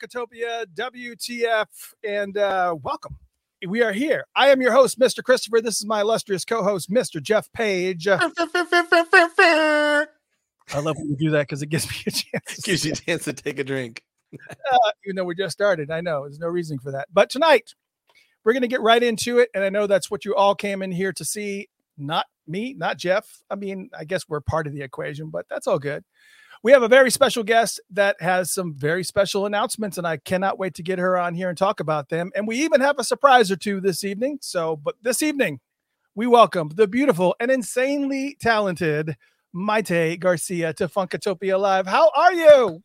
to Funkatopia, WTF, and uh, welcome. We are here. I am your host, Mr. Christopher. This is my illustrious co-host, Mr. Jeff Page. I love when you do that because it gives me a chance. to Gives you a chance to take a drink. uh, even though we just started. I know there's no reason for that. But tonight, we're going to get right into it. And I know that's what you all came in here to see. Not me, not Jeff. I mean, I guess we're part of the equation, but that's all good. We have a very special guest that has some very special announcements, and I cannot wait to get her on here and talk about them. And we even have a surprise or two this evening. So, but this evening, we welcome the beautiful and insanely talented Mayte Garcia to Funkatopia Live. How are you?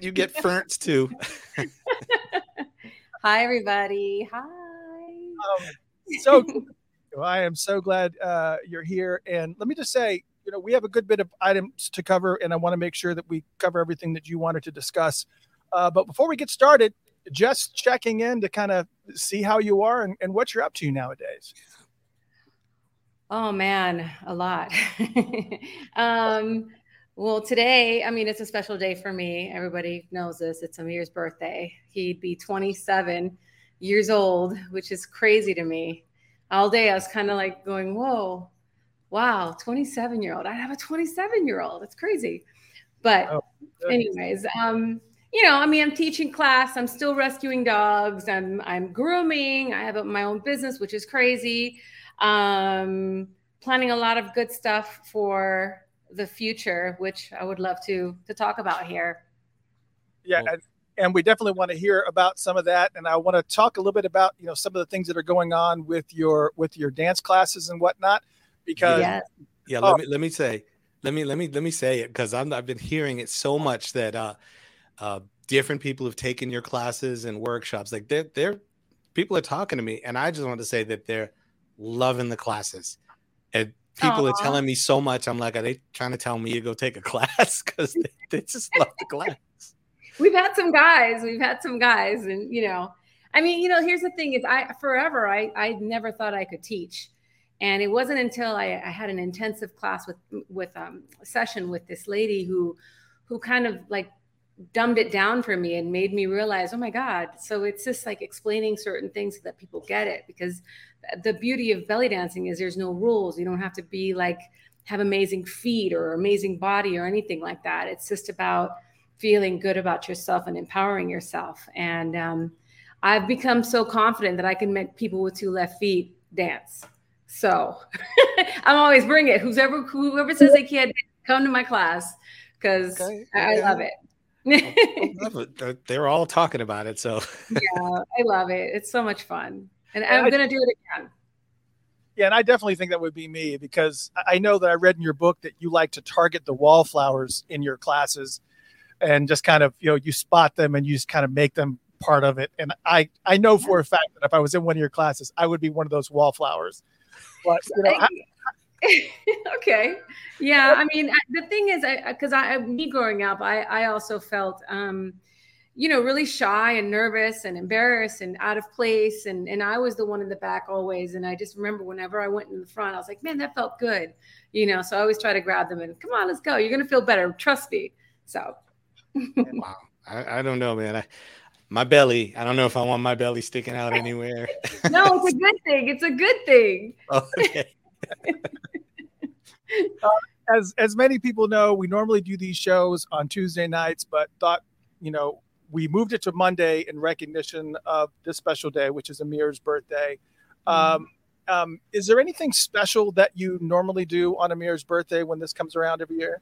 You get ferns too. Hi, everybody. Hi. Um, so I am so glad uh, you're here. And let me just say, you know, we have a good bit of items to cover, and I want to make sure that we cover everything that you wanted to discuss. Uh, but before we get started, just checking in to kind of see how you are and, and what you're up to nowadays. Oh, man, a lot. um, well, today, I mean, it's a special day for me. Everybody knows this. It's Amir's birthday. He'd be 27 years old, which is crazy to me. All day, I was kind of like going, whoa, wow, 27 year old. I have a 27 year old. It's crazy. But, Oh, anyways, um, you know, I mean, I'm teaching class. I'm still rescuing dogs. I'm I'm grooming. I have a, my own business, which is crazy. Um, planning a lot of good stuff for the future, which I would love to to talk about here. Yeah. And, and we definitely want to hear about some of that. And I want to talk a little bit about, you know, some of the things that are going on with your with your dance classes and whatnot. Because. Yeah, Oh. let me let me say, let me let me let me say it because I'm I've been hearing it so much that uh uh different people have taken your classes and workshops. Like they're they're people are talking to me, and I just want to say that they're loving the classes. And people are telling me so much. I'm like, are they trying to tell me to go take a class? Because they, they just love the class. we've had some guys we've had some guys and you know i mean you know here's the thing is i forever i i never thought i could teach and it wasn't until i, I had an intensive class with with um, a session with this lady who who kind of like dumbed it down for me and made me realize oh my god so it's just like explaining certain things so that people get it because the beauty of belly dancing is there's no rules you don't have to be like have amazing feet or amazing body or anything like that it's just about feeling good about yourself and empowering yourself. And um, I've become so confident that I can make people with two left feet dance. So I'm always bring it. Whoever whoever says they can't come to my class because Okay, I, I love it. It. They're- all talking about it. So yeah, I love it. It's so much fun, and I'm I- gonna do it again. Yeah, and I definitely think that would be me because I I know that I read in your book that you like to target the wallflowers in your classes and just kind of, you know, you spot them and you just kind of make them part of it. And I I know for a fact that if I was in one of your classes, I would be one of those wallflowers. But you know, I, okay. Yeah i mean the thing is i because I, me growing up i i also felt um you know really shy and nervous and embarrassed and out of place and and i was the one in the back always and i just remember whenever i went in the front i was like man that felt good you know so i always try to grab them and come on let's go. You're gonna feel better. Trust me. So. Wow, I, I don't know, man. I, my belly. I don't know if I want my belly sticking out anywhere. no it's a good thing it's a good thing okay. as as many people know, we normally do these shows on Tuesday nights, but thought, you know, we moved it to Monday in recognition of this special day, which is Amir's birthday. Um, um, is there anything special that you normally do on Amir's birthday when this comes around every year?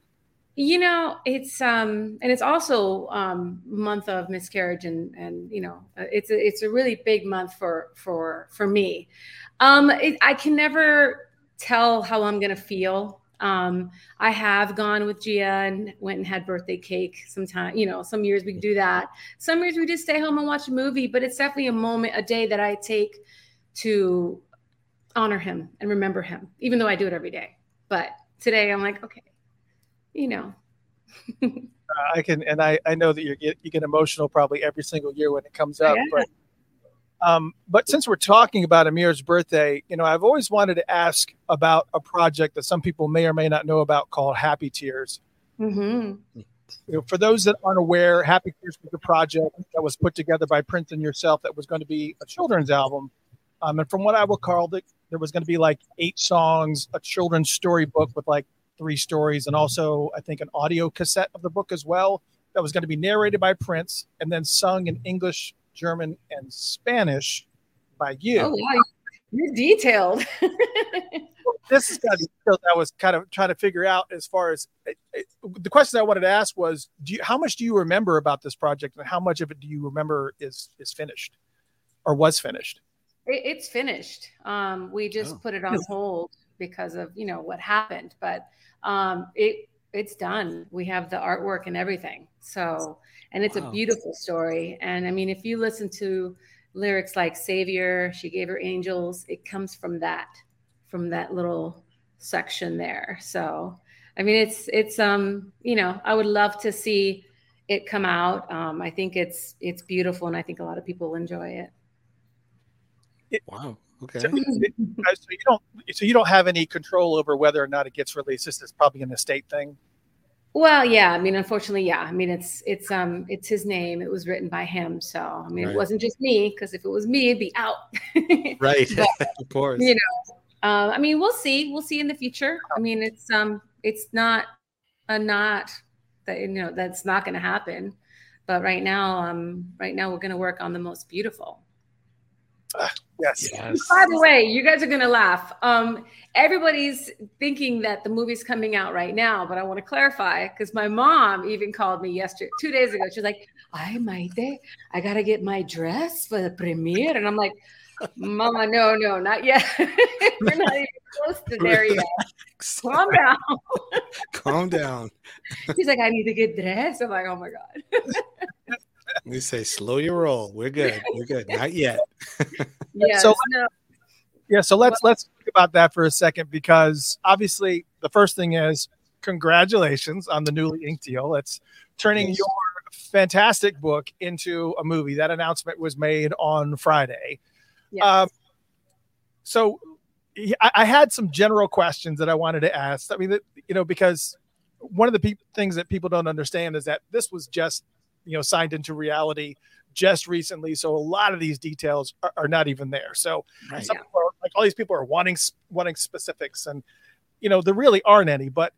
You know, it's um, and it's also um, month of miscarriage, and and you know, uh, it's a, it's a really big month for for for me. Um, it, I can never tell how I'm gonna feel. Um, I have gone with Gia and went and had birthday cake. Sometime, you know, some years we do that. Some years we just stay home and watch a movie. But it's definitely a moment, a day that I take to honor him and remember him, even though I do it every day. But today I'm like, okay, you know, I can, and I, I know that you get you get emotional probably every single year when it comes up. Yeah. But um, but since we're talking about Amir's birthday, you know, I've always wanted to ask about a project that some people may or may not know about called Happy Tears. hmm you know, for those that aren't aware, Happy Tears was a project that was put together by Prince and yourself that was going to be a children's album. Um, and from what I recall, there was going to be like eight songs, a children's storybook with like three stories, and also I think an audio cassette of the book as well that was going to be narrated by Prince and then sung in English, German, and Spanish by you. Oh, wow. You're detailed. this is kind of that I was kind of trying to figure out as far as it, it, the question I wanted to ask was, do you, how much do you remember about this project, and how much of it do you remember is is finished, or was finished? It, it's finished. Um, we just oh. put it on hold because of you know what happened, but um, it it's done. We have the artwork and everything. So, and it's wow. a beautiful story. And I mean, if you listen to lyrics like Savior, she gave her angels, it comes from that from that little section there. So, I mean, it's it's um, you know, I would love to see it come out. Um, I think it's it's beautiful, and I think a lot of people will enjoy it. Wow. Okay. So, so, you don't so you don't have any control over whether or not it gets released. This is probably an estate thing. Well, yeah. I mean, unfortunately, yeah. I mean, it's it's um it's his name. It was written by him. So I mean, right. it wasn't just me because if it was me, it'd be out. right. but, of course. You know, uh, I mean, we'll see. We'll see in the future. I mean, it's um, it's not a not that you know that's not going to happen. But right now, um, right now we're going to work on the most beautiful. Yes. yes. By the way, you guys are going to laugh. Um, everybody's thinking that the movie's coming out right now, but I want to clarify because my mom even called me yesterday, two days ago. She's like, "I Mayte, I got to get my dress for the premiere," and I'm like Mama, no, no, not yet. We're not even close to there yet. Calm down. Calm down. She's like, I need to get dressed. I'm like, oh my God. we say, slow your roll. We're good. We're good. Not yet. yeah. So, no. yeah. So let's let's talk about that for a second because obviously the first thing is congratulations on the newly inked deal. It's turning yes. your fantastic book into a movie. That announcement was made on Friday. Yes. Um, so I, I, had some general questions that I wanted to ask. I mean, you know, because one of the pe- things that people don't understand is that this was just, you know, signed into reality just recently. So a lot of these details are, are not even there. So right, yeah. are, like all these people are wanting wanting specifics, and you know, there really aren't any. But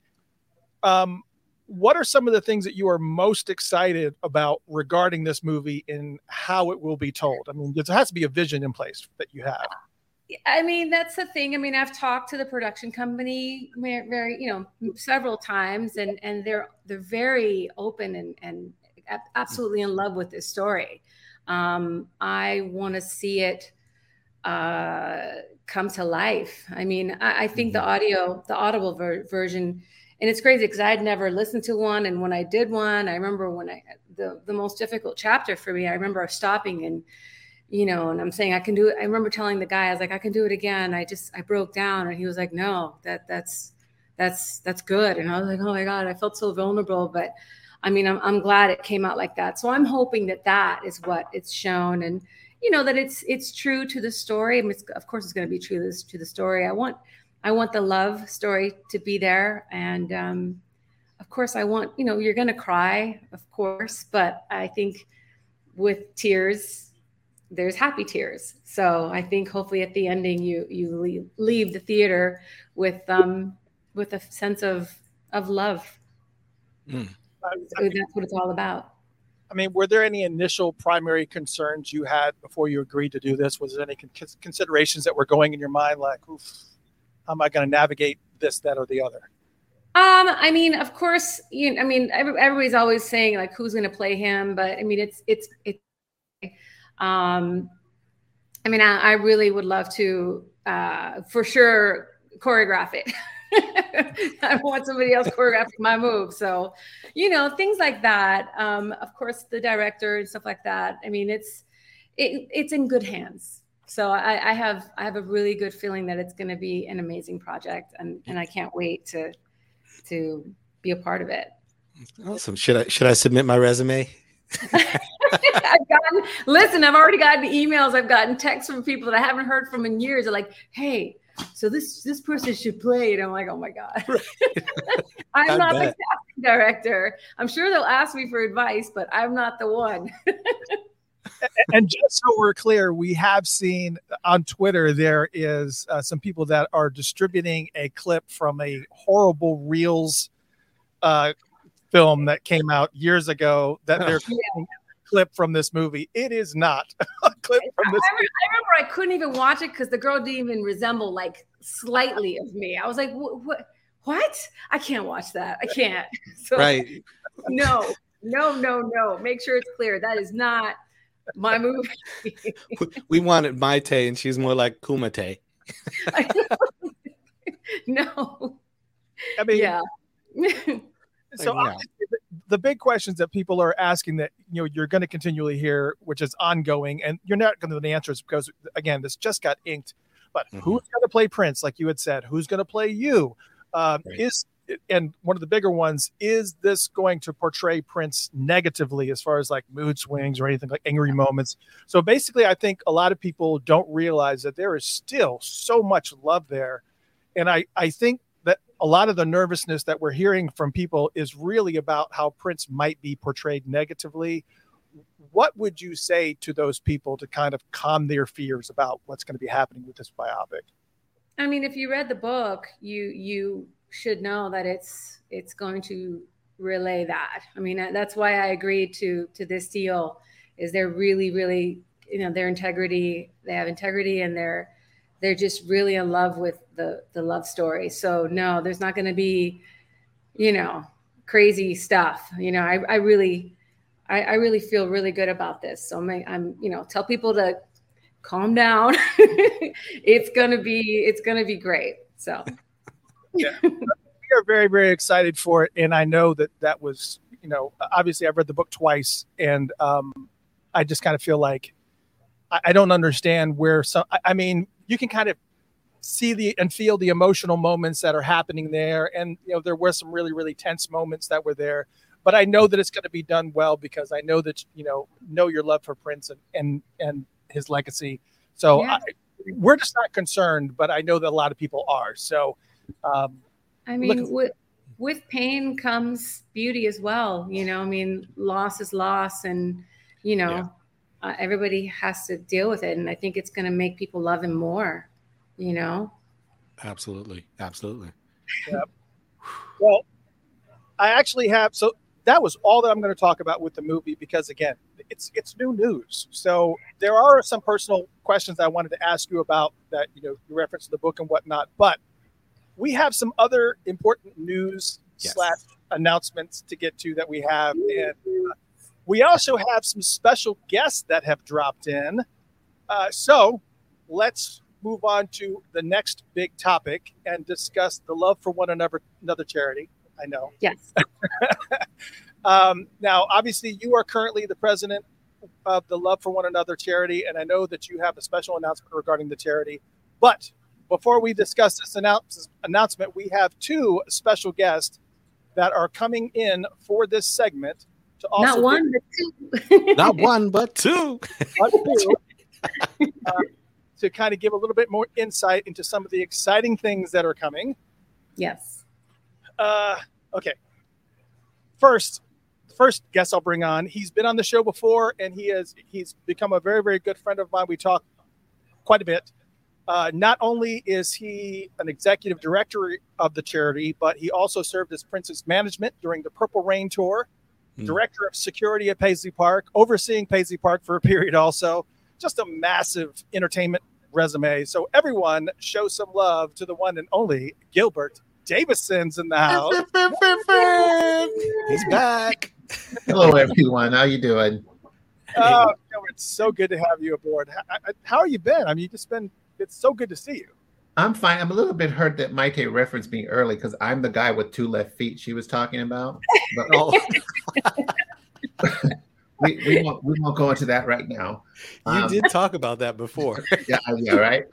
um, what are some of the things that you are most excited about regarding this movie and how it will be told? I mean, there has to be a vision in place that you have. I mean, that's the thing. I mean, I've talked to the production company very, you know, several times, and and they're they're very open and and absolutely in love with this story. Um, I want to see it uh, come to life. I mean, I, I think mm-hmm. the audio, the audible ver- version and it's crazy because I had never listened to one, and when I did one, I remember when I the the most difficult chapter for me. I remember stopping and you know, and I'm saying I can do it. I remember telling the guy, I was like, I can do it again. I just I broke down, and he was like, No, that that's that's that's good. And I was like, Oh my god, I felt so vulnerable, but. I mean, I'm, I'm glad it came out like that. So I'm hoping that that is what it's shown, and you know that it's it's true to the story. I mean, of course, it's going to be true to, the story. I want I want the love story to be there. And um, of course, I want, you know, you're going to cry, of course, but I think with tears, there's happy tears. So I think hopefully at the ending, you you leave, leave the theater with um with a sense of of love. Mm. That's what it's all about. I mean, were there any initial primary concerns you had before you agreed to do this? Was there any con- considerations that were going in your mind, like, oof, how am I going to navigate this, that, or the other? Um, I mean, of course, you. I mean, everybody's always saying like who's going to play him, but I mean, it's it's it's. Um, I mean, I, I really would love to, uh, for sure, choreograph it. I want somebody else choreographing my move. So, you know, things like that. Um, of course, the director and stuff like that. I mean, it's it, it's in good hands so I, I, have I have a really good feeling that it's going to be an amazing project, and and I can't wait to to be a part of it. Awesome. Should I should I submit my resume? I've gotten listen. I've already gotten emails. I've gotten texts from people that I haven't heard from in years. They're like, "Hey, so this this person should play," and I'm like, "Oh my god, I'm I not bet. the casting director. I'm sure they'll ask me for advice, but I'm not the one. and just so we're clear, we have seen on Twitter there is uh, some people that are distributing a clip from a horrible Reels uh, film that came out years ago that they're yeah. Clip from this movie. It is not a clip from this. I remember, I, remember I couldn't even watch it because the girl didn't even resemble like slightly of me. I was like, what? What? I can't watch that. I can't. So, right. No, no, no, no. Make sure it's clear. That is not my movie. we wanted Mayte, and she's more like Kumite. no. I mean, yeah. so yeah. The big questions that people are asking that you know you're going to continually hear, which is ongoing, and you're not going to know the answers because again, this just got inked. But mm-hmm. who's going to play Prince, like you had said? Who's going to play you? Uh, right. Is and one of the bigger ones is this going to portray Prince negatively as far as like mood swings or anything like angry moments? So basically, I think a lot of people don't realize that there is still so much love there, and I I think a lot of the nervousness that we're hearing from people is really about how Prince might be portrayed negatively. What would you say to those people to kind of calm their fears about what's going to be happening with this biopic? I mean, if you read the book, you you should know that it's it's going to relay that. I mean, that's why I agreed to to this deal. Is they're really, really, you know, their integrity. They have integrity, and they're they're just really in love with the the love story. So no, there's not going to be, you know, crazy stuff. You know, I I really. I, I really feel really good about this. So I'm, I'm, you know, tell people to calm down. it's gonna be, it's gonna be great. So yeah. we are very, very excited for it. And I know that that was, you know, obviously I've read the book twice and um, I just kind of feel like I, don't understand where some, I mean, you can kind of see the and feel the emotional moments that are happening there. And, you know, there were some really, really tense moments that were there. But I know that it's going to be done well because I know that, you know, know your love for Prince and, and, and his legacy. So yeah. I, we're just not concerned, but I know that a lot of people are. So, um, I mean, with, with pain comes beauty as well. You know, I mean, loss is loss, and you know, yeah. Uh, everybody has to deal with it. And I think it's going to make people love him more. You know. Absolutely, absolutely. Yeah. Well, I actually have so that was all that I'm going to talk about with the movie because again, it's it's new news. So there are some personal questions I wanted to ask you about that you know you referenced the book and whatnot, but we have some other important news yes. slash announcements to get to that we have, and uh, we also have some special guests that have dropped in. Uh, so let's move on to the next big topic and discuss the love for one another another charity. I know. Yes. um, now, obviously, you are currently the president of the Love for One Another charity, and I know that you have a special announcement regarding the charity. But before we discuss this announce- announcement, we have two special guests that are coming in for this segment to also not one but two, not one but two, but two uh, to kind of give a little bit more insight into some of the exciting things that are coming. Yes. Uh, okay. First, first guest I'll bring on. He's been on the show before, and he has he's become a very very good friend of mine. We talk quite a bit. Uh, not only is he an executive director of the charity, but he also served as Prince's management during the Purple Rain tour, mm. director of security at Paisley Park, overseeing Paisley Park for a period also. Just a massive entertainment resume. So everyone show some love to the one and only Gilbert Davison's in the house. He's back. Hello, everyone. How you doing? Oh, it's so good to have you aboard. How, how are you been? I mean, you just been it's so good to see you. I'm fine. I'm a little bit hurt that Mayte referenced me early because I'm the guy with two left feet she was talking about. But oh. we, we, won't, we won't go into that right now. You um, did talk about that before. yeah, yeah, right.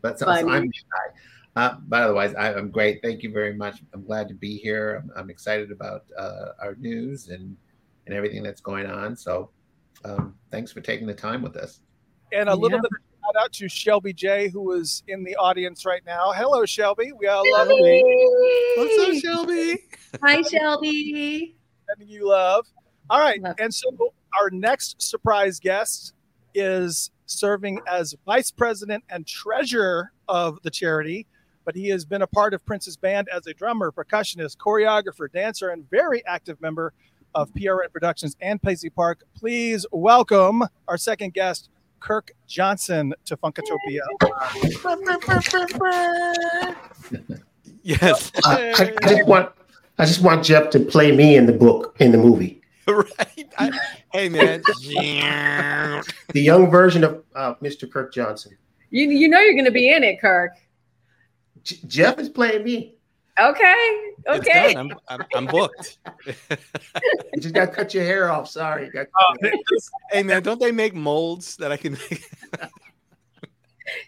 but so, so I'm the guy. Uh, but otherwise, I, am great. Thank you very much. I'm glad to be here. I'm, I'm excited about uh, our news and and everything that's going on. So, um, thanks for taking the time with us. And a yeah. little bit of shout out to Shelby J, who is in the audience right now. Hello, Shelby. We all love you. What's up, Shelby? Hi, Shelby. Sending you love. All right. Love. And so our next surprise guest is serving as vice president and treasurer of the charity, but he has been a part of Prince's band as a drummer, percussionist, choreographer, dancer, and very active member of PRN Productions and Paisley Park. Please welcome our second guest, Kirk Johnson, to Funkatopia. yes. I, I, I, just want I just want Jeff to play me in the book in the movie. right. I, hey man. the young version of uh, Mr. Kirk Johnson. You you know you're going to be in it, Kirk. J- Jeff is playing me. Okay. Okay. I'm, I'm, I'm, booked. you just got to cut your hair off. Sorry. Oh, hey man, don't they make molds that I can make?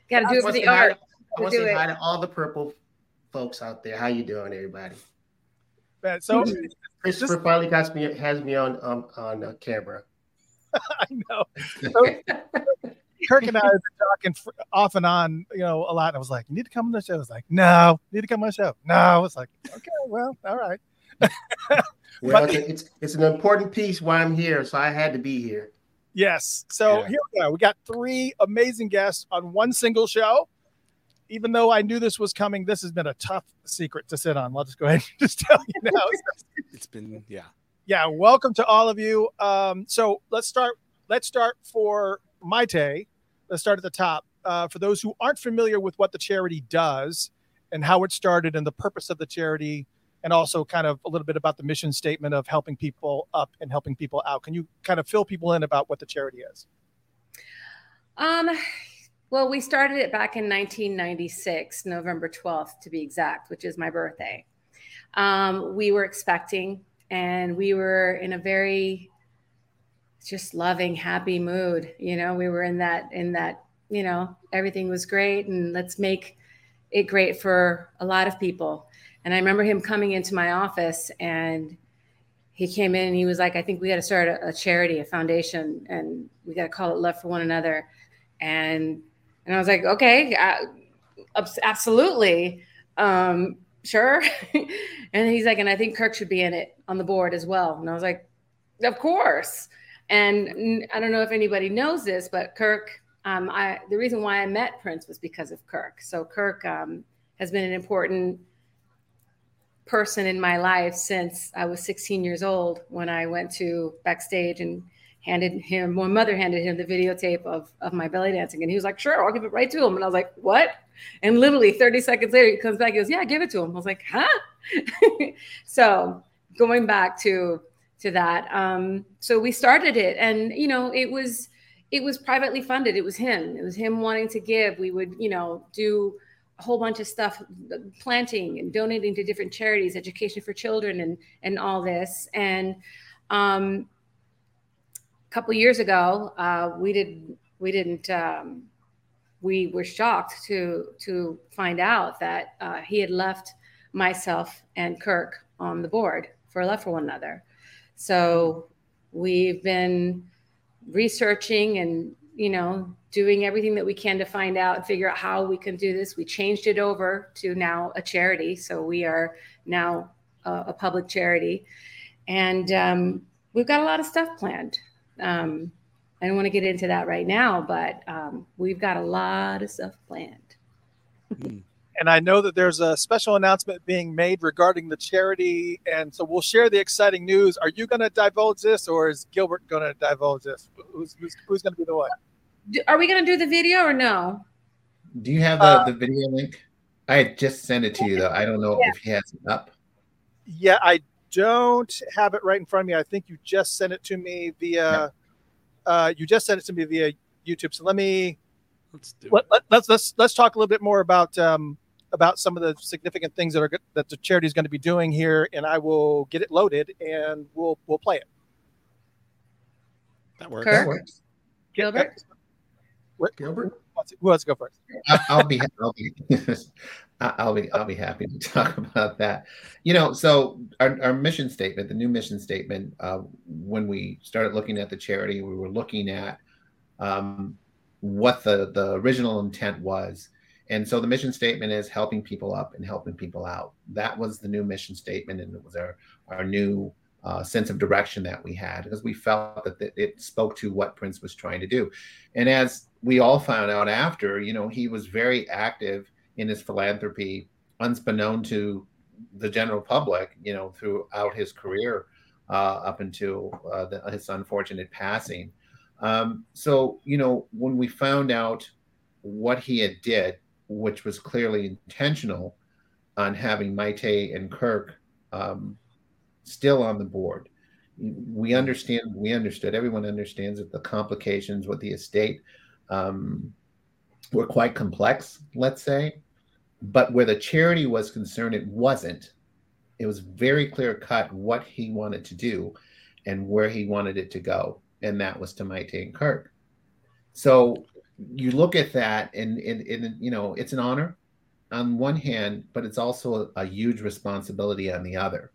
got to do it for the art. I want to say hi to all the purple folks out there. How you doing, everybody? Man, so Christopher just, finally got me has me on um, on uh, camera. I know. So, Kirk and I have been talking off and on, you know, a lot. And I was like, "You need to come on the show." I was like, "No, you need to come on the show." No, I was like, "Okay, well, all right." well, but, it's it's an important piece why I'm here, so I had to be here. Yes. So yeah. here we go. We got three amazing guests on one single show. Even though I knew this was coming, this has been a tough secret to sit on. I'll just go ahead and just tell you now. it's been yeah. Yeah. Welcome to all of you. Um, so let's start. Let's start for Mayte, let's start at the top. Uh, for those who aren't familiar with what the charity does and how it started and the purpose of the charity, and also kind of a little bit about the mission statement of helping people up and helping people out. Can you kind of fill people in about what the charity is? Um, well, we started it back in 1996, November 12th to be exact, which is my birthday. Um, we were expecting, and we were in a very just loving, happy mood. You know, we were in that, in that, you know, everything was great and let's make it great for a lot of people. And I remember him coming into my office and he came in and he was like, I think we got to start a, a, charity, a foundation, and we got to call it Love for One Another. And, and I was like, okay, uh, absolutely. Um, sure. and he's like, and I think Kirk should be in it on the board as well. And I was like, of course. And I don't know if anybody knows this, but Kirk, um, I, the reason why I met Prince was because of Kirk. So Kirk um, has been an important person in my life since I was 16 years old when I went to backstage and handed him, my mother handed him the videotape of, of my belly dancing. And he was like, sure, I'll give it right to him. And I was like, what? And literally 30 seconds later, he comes back, he goes, yeah, give it to him. I was like, huh? so going back to to that. Um, so we started it, and you know, it was it was privately funded. It was him. It was him wanting to give. We would, you know, do a whole bunch of stuff, planting and donating to different charities, education for children, and and all this. And um, a couple years ago, uh, we did we didn't. Um, we were shocked to to find out that uh, he had left myself and Kirk on the board for Love for One Another. So we've been researching and, you know, doing everything that we can to find out and figure out how we can do this. We changed it over to now a charity. So we are now a, a public charity. And um, we've got a lot of stuff planned. Um, I don't want to get into that right now, but um, we've got a lot of stuff planned. Hmm. And I know that there's a special announcement being made regarding the charity. And so we'll share the exciting news. Are you going to divulge this or is Gilbert going to divulge this? Who's, who's, who's going to be the one? Are we going to do the video or no? Do you have the, uh, the video link? I just sent it to you though. I don't know yeah. if he has it up. Yeah, I don't have it right in front of me. I think you just sent it to me via. Yeah. Uh, you just sent it to me via YouTube. So let me let's do let, let, let's let's let's talk a little bit more about um, about some of the significant things that are that the charity is going to be doing here, and I will get it loaded and we'll we'll play it. That works. Kirk? That works. Gilbert. What? Gilbert. Who wants to go first? I'll be. I'll be. I'll be. I'll be happy to talk about that. You know, so our, our mission statement, the new mission statement, uh, when we started looking at the charity, we were looking at um, what the the original intent was And so the mission statement is helping people up and helping people out. That was the new mission statement, and it was our our new uh, sense of direction that we had because we felt that it spoke to what Prince was trying to do. And as we all found out after, you know, he was very active in his philanthropy, unbeknown to the general public, you know, throughout his career uh, up until uh, the, his unfortunate passing. Um, so, you know, when we found out what he had did, which was clearly intentional on having Mayte and Kirk um, still on the board. We understand, we understood, everyone understands that the complications with the estate um, were quite complex, let's say. But where the charity was concerned, it wasn't. It was very clear cut what he wanted to do and where he wanted it to go. And that was to Mayte and Kirk. So you look at that and, and, and you know, it's an honor on one hand, but it's also a, a huge responsibility on the other.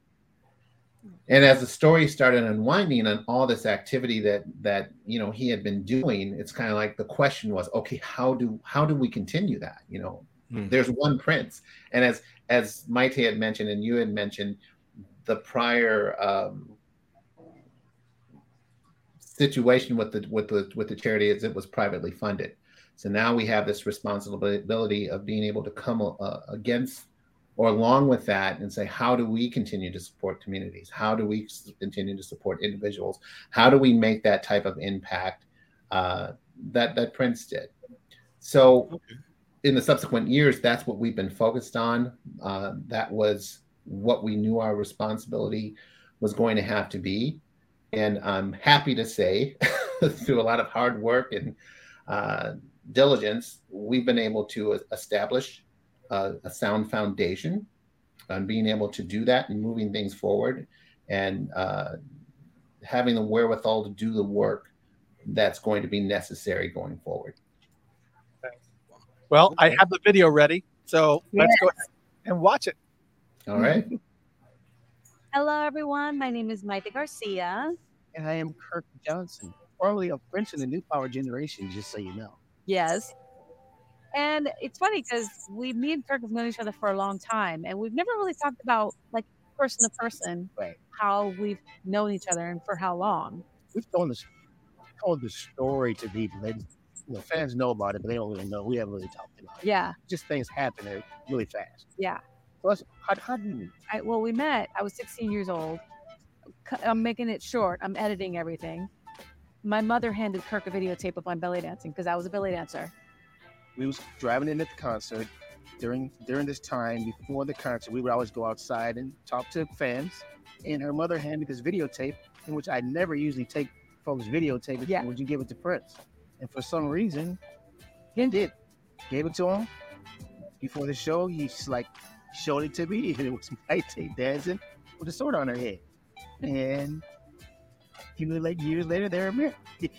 And as the story started unwinding on all this activity that that you know he had been doing it's kind of like the question was okay how do how do we continue that you know? Hmm. there's one prince. And as as Mayte had mentioned and you had mentioned the prior um, situation with the with the with the charity is it was privately funded. So now we have this responsibility of being able to come uh, against or along with that and say how do we continue to support communities? How do we continue to support individuals? How do we make that type of impact uh, that that prince did? So okay. in the subsequent years that's what we've been focused on. Uh, that was what we knew our responsibility was going to have to be and i'm happy to say through a lot of hard work and uh, diligence we've been able to establish a, a sound foundation on being able to do that and moving things forward and uh, having the wherewithal to do the work that's going to be necessary going forward. Well, I have the video ready, so yes. let's go and watch it. All right. Hello, everyone. My name is Mayte Garcia. And I am Kirk Johnson, formerly of Prince in the New Power Generation, just so you know. Yes. And it's funny because we, me and Kirk have known each other for a long time, and we've never really talked about like person to person, right. how we've known each other and for how long. We've told this, told the story to people. They, you know, fans know about it, but they don't really know. We haven't really talked about it. Yeah. Just things happen really fast. Yeah. Plus, how, how did you? I, well, we met. I was 16 years old. I'm making it short. I'm editing everything. My mother handed Kirk a videotape of my belly dancing because I was a belly dancer we was driving in at the concert during during this time before the concert. We would always go outside and talk to fans. And her mother handed this videotape, in which I never usually take folks videotape. Yeah. Would you give it to Prince? And for some reason, he did. Gave it to him before the show. He's like showed it to me, and it was my tape dancing with a sword on her head. And you know, like years later, they're married.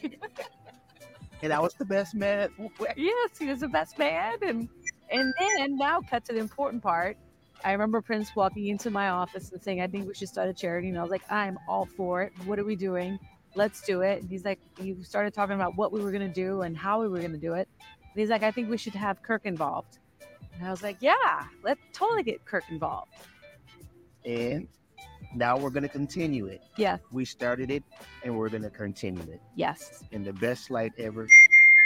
and I was the best man. Yes, he was the best man, and and then now cut to the important part. I remember Prince walking into my office and saying, "I think we should start a charity," and I was like, "I'm all for it. What are we doing? Let's do it." And he's like, "You started talking about what we were gonna do and how we were gonna do it." And he's like, "I think we should have Kirk involved." And I was like, "Yeah, let's totally get Kirk involved." And now we're going to continue it. Yeah. We started it and we're going to continue it. Yes. And the best light ever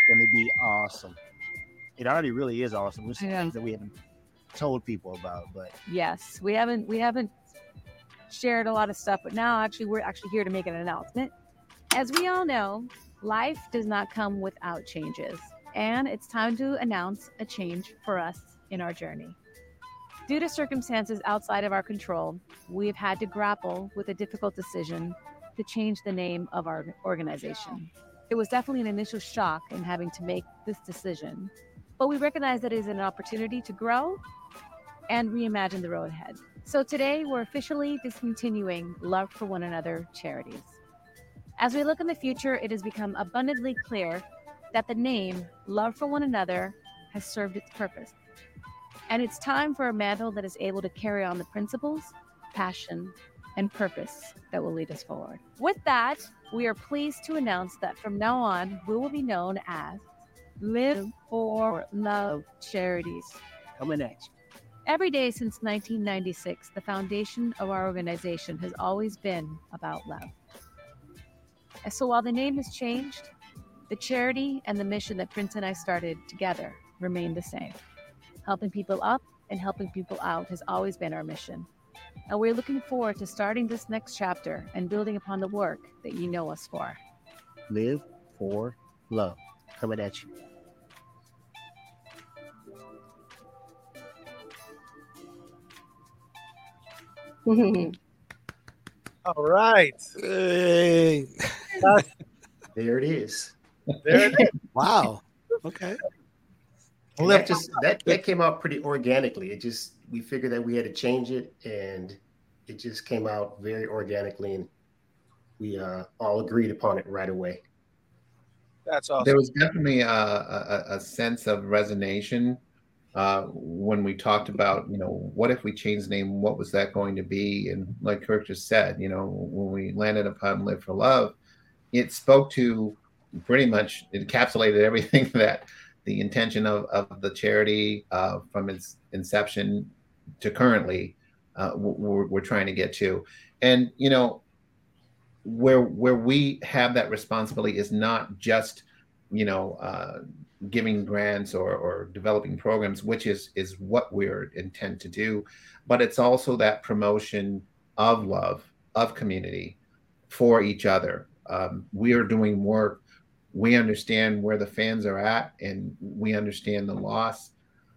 going to be awesome. It already really is awesome. There's things that we haven't told people about, but yes, we haven't we haven't shared a lot of stuff, but now actually we're actually here to make an announcement. As we all know, life does not come without changes, and it's time to announce a change for us in our journey. Due to circumstances outside of our control, we have had to grapple with a difficult decision to change the name of our organization. It was definitely an initial shock in having to make this decision, but we recognize that it is an opportunity to grow and reimagine the road ahead. So today, we're officially discontinuing Love for One Another charities. As we look in the future, it has become abundantly clear that the name Love for One Another has served its purpose. And it's time for a mantle that is able to carry on the principles, passion, and purpose that will lead us forward. With that, we are pleased to announce that from now on, we will be known as Live for Love Charities. Coming at you. Every day since 1996, the foundation of our organization has always been about love. And so while the name has changed, the charity and the mission that Prince and I started together remain the same. Helping people up and helping people out has always been our mission. And we're looking forward to starting this next chapter and building upon the work that you know us for. Live for love. Coming at you. All right. Hey. There it is. There it is. Wow. Okay. Well, that just that that came out pretty organically. It just we figured that we had to change it, and it just came out very organically, and we uh, all agreed upon it right away. That's awesome. There was definitely a, a, a sense of resonation uh, when we talked about, you know, what if we changed the name? What was that going to be? And like Kirk just said, you know, when we landed upon Live for Love, it spoke to pretty much encapsulated everything that the intention of, of the charity uh, from its inception to currently uh, we're, we're trying to get to. And, you know, where where we have that responsibility is not just you know uh, giving grants or, or developing programs which is is what we're intent to do but it's also that promotion of love of community for each other um, we are doing work we understand where the fans are at and we understand the loss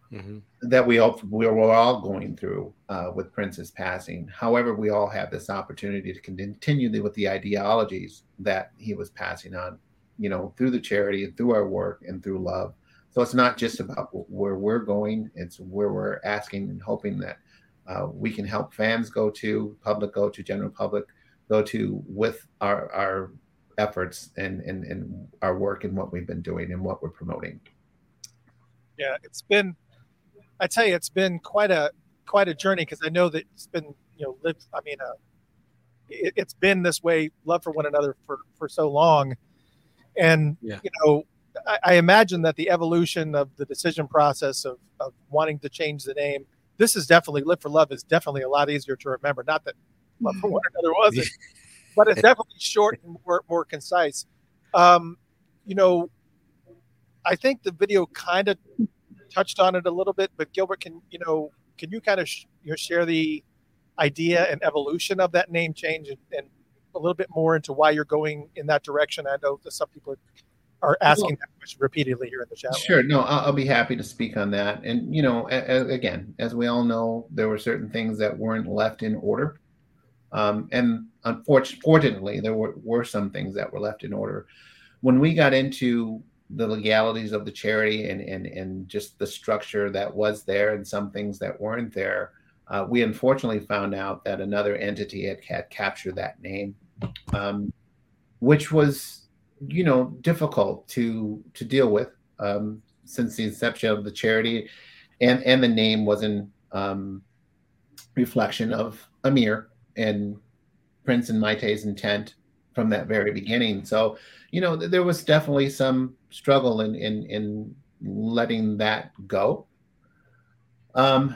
mm-hmm. that we all we're all going through uh, with Prince's passing. However, we all have this opportunity to continue with the ideologies that he was passing on, you know, through the charity and through our work and through love. So it's not just about where we're going; it's where we're asking and hoping that uh, we can help fans go to, public go to, general public go to with our our efforts and and, and our work and what we've been doing and what we're promoting. Yeah, it's been I tell you, it's been quite a quite a journey because I know that it's been you know lived. I mean, uh, it, has been this way, love for one another for for so long, and yeah. you know, I, I, imagine that the evolution of the decision process of of wanting to change the name. This is definitely live for love is definitely a lot easier to remember. Not that love for one another wasn't, but it's definitely short and more more concise. Um, you know, I think the video kind of touched on it a little bit, but Gilbert, can you know, can you kind of sh- you know, share the idea and evolution of that name change and, and, a little bit more into why you're going in that direction? I know that some people are asking well, that question repeatedly here in the chat. Sure, no, I'll, I'll, be happy to speak on that. And you know, a, a, again, as we all know, there were certain things that weren't left in order, um, and unfortunately, there were, were some things that were left in order. When we got into the legalities of the charity and and and just the structure that was there and some things that weren't there. Uh, we unfortunately found out that another entity had, had captured that name, um, which was you know difficult to to deal with um, since the inception of the charity, and and the name was in um, reflection of Amir and Prince and Mayte's intent from that very beginning. So you know, there was definitely some struggle in in in letting that go. Um,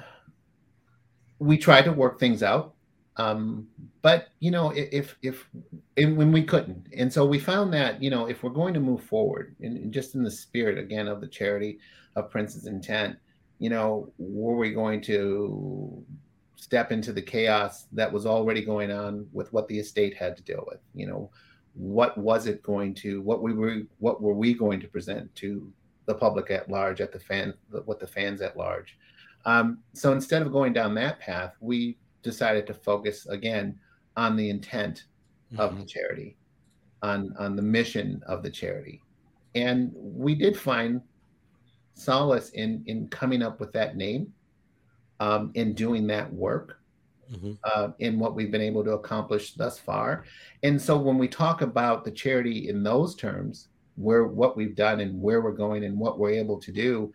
we tried to work things out, um, but you know, if if, if when we couldn't, and so we found that you know, if we're going to move forward, and just in the spirit again of the charity of Prince's intent, you know, were we going to step into the chaos that was already going on with what the estate had to deal with? You know, what was it going to what we were what were we going to present to the public at large at the fan what the fans at large um, so instead of going down that path we decided to focus again on the intent mm-hmm. of the charity on on the mission of the charity and we did find solace in in coming up with that name um, in doing that work mm-hmm. uh, in what we've been able to accomplish thus far. And so when we talk about the charity in those terms, where what we've done and where we're going and what we're able to do,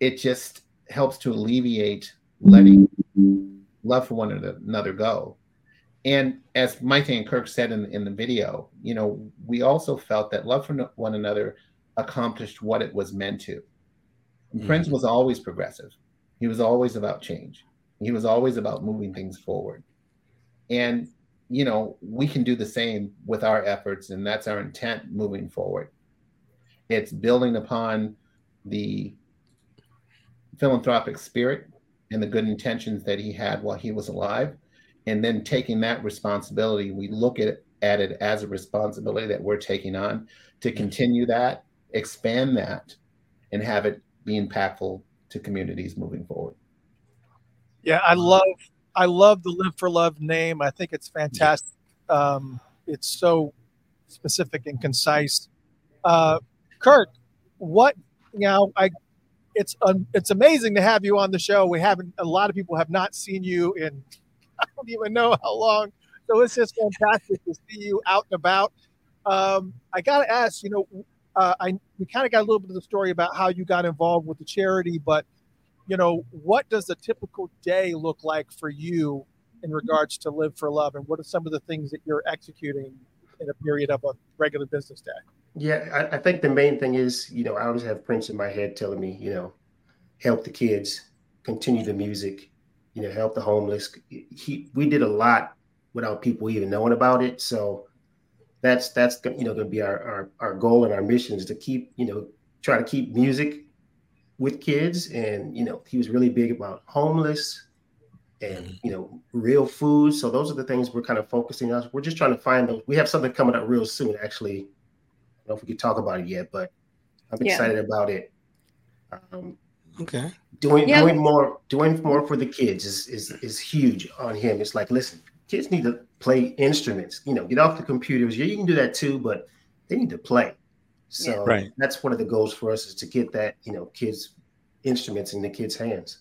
it just helps to alleviate letting love for one another go. And as Mayte and Kirk said in, in the video, you know, we also felt that love for one another accomplished what it was meant to. Mm-hmm. Prince was always progressive. He was always about change. He was always about moving things forward. And you know, we can do the same with our efforts, and that's our intent moving forward. It's building upon the philanthropic spirit and the good intentions that he had while he was alive, and then taking that responsibility, we look at at it as a responsibility that we're taking on to continue that, expand that, and have it be impactful to communities moving forward. Yeah, I love I love the Live for Love name. I think it's fantastic. Um, it's so specific and concise. Uh, Kirk, what you know, I it's um, it's amazing to have you on the show. We haven't a lot of people have not seen you in I don't even know how long. So it's just fantastic to see you out and about. Um, I got to ask, you know, uh, I we kind of got a little bit of the story about how you got involved with the charity, but you know, what does a typical day look like for you in regards to Live for Love, and what are some of the things that you're executing in a period of a regular business day? Yeah, I, I think the main thing is, you know, I always have Prince in my head telling me, you know, help the kids, continue the music, you know, help the homeless. He, we did a lot without people even knowing about it. So that's that's you know going to be our, our our goal and our mission is to keep you know try to keep music with kids. And you know he was really big about homeless and you know real food. So those are the things we're kind of focusing on. We're just trying to find those. We have something coming up real soon actually. I don't know if we could talk about it yet but i'm excited yeah. about it. Um, okay. doing yeah. doing more doing more for the kids is, is is huge on him. It's like listen kids need to play instruments you know get off the computers yeah you can do that too but they need to play so right. that's one of the goals for us is to get that, you know, kids instruments in the kids' hands.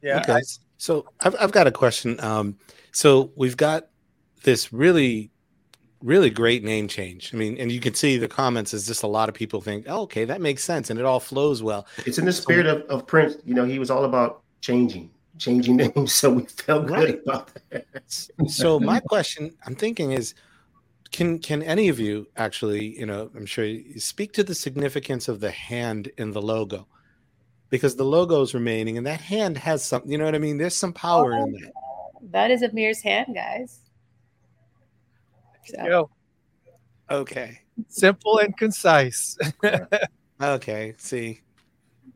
Yeah. Okay. I, so I've, I've got a question. Um, so we've got this really, really great name change. I mean, and you can see the comments is just a lot of people think, oh, okay, that makes sense. And it all flows well. It's in the spirit so, of, of Prince. You know, he was all about changing, changing names. So we felt right. good about that. so my question I'm thinking is, can can any of you actually, you know, I'm sure you speak to the significance of the hand in the logo? Because the logo is remaining and that hand has something, you know what I mean? There's some power oh, in that. That is Amiir's hand, guys. So. Okay. Simple and concise. okay, see.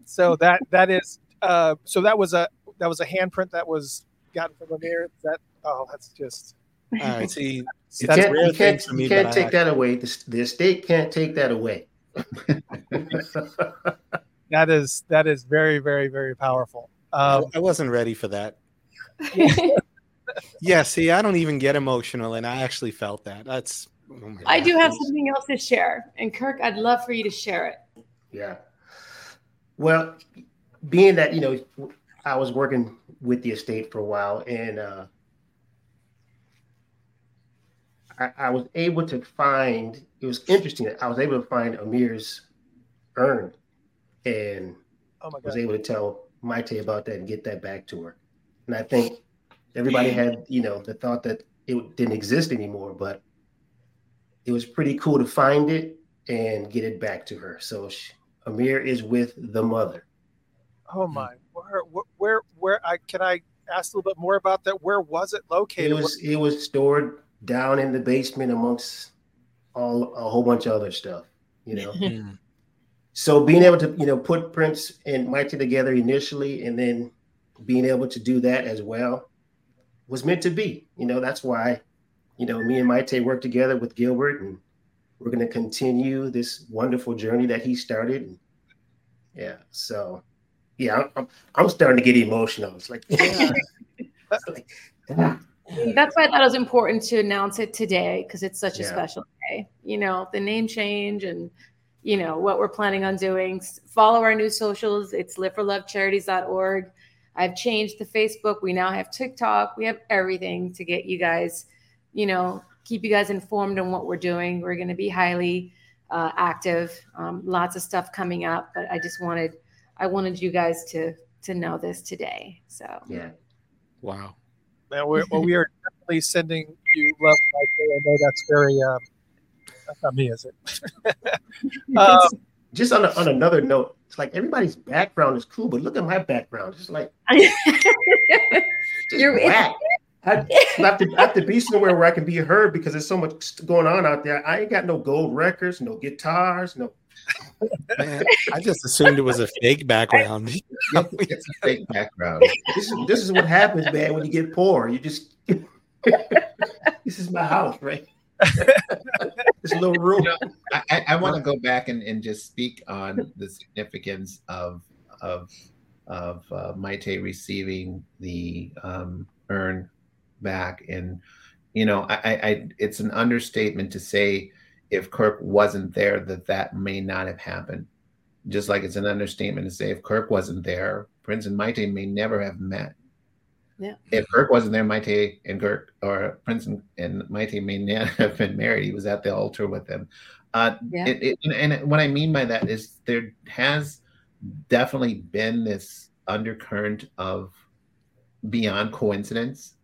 So that that is uh so that was a that was a handprint that was gotten from Amiir. That oh that's just all right, see, you can't, you can't, you can't take that away. The, the estate can't take that away. that is that is very very very powerful. Um, I wasn't ready for that. yeah, see, I don't even get emotional, and I actually felt that. That's. Oh I do have something else to share, and Kirk, I'd love for you to share it. Yeah. Well, being that you know, I was working with the estate for a while, and uh, I, I, was able to find it was interesting. I was able to find Amiir's urn and oh was able to tell Mayte about that and get that back to her. And I think everybody had, you know, the thought that it didn't exist anymore, but it was pretty cool to find it and get it back to her. So she, Amiir is with the mother. Oh my! Where, where, where? I can I ask a little bit more about that? Where was it located? It was it was stored down in the basement amongst all a whole bunch of other stuff, you know. Hmm. so being able to, you know, put Prince and Mayte together initially and then being able to do that as well was meant to be. You know, that's why, you know, me and Mayte worked together with Gilbert and we're going to continue this wonderful journey that he started. Yeah. So, yeah, I'm, I'm starting to get emotional. It's like, yeah. like, yeah. That's why I thought it was important to announce it today because it's such a special day. You know, the name change and you know what we're planning on doing. Follow our new socials. It's liveforlovecharities.org. I've changed the Facebook. We now have TikTok. We have everything to get you guys, you know, keep you guys informed on what we're doing. We're going to be highly uh, active. Um, lots of stuff coming up, but I just wanted I wanted you guys to to know this today. So yeah, wow man. We're, well, we are definitely sending you love. I know that's very um, That's not me, is it? um, just on, a, on another note, it's like everybody's background is cool, but look at my background. It's like just You're whack. I have, to, I have to be somewhere where I can be heard because there's so much going on out there. I ain't got no gold records, no guitars, no. Man, I just assumed it was a fake background. it's a fake background. This is this is what happens, man. When you get poor, you just. this is my house, right? this little room. You know, I, I want to go back and, and just speak on the significance of of of uh, Mayte receiving the um, urn back, and you know, I, I it's an understatement to say if Kirk wasn't there that that may not have happened. Just like it's an understatement to say if Kirk wasn't there, Prince and Mayte may never have met. Yeah. If Kirk wasn't there, Mayte and Kirk or Prince and, and Mayte may not have been married. He was at the altar with them. Uh, yeah. It, it, and what I mean by that is there has definitely been this undercurrent of beyond coincidence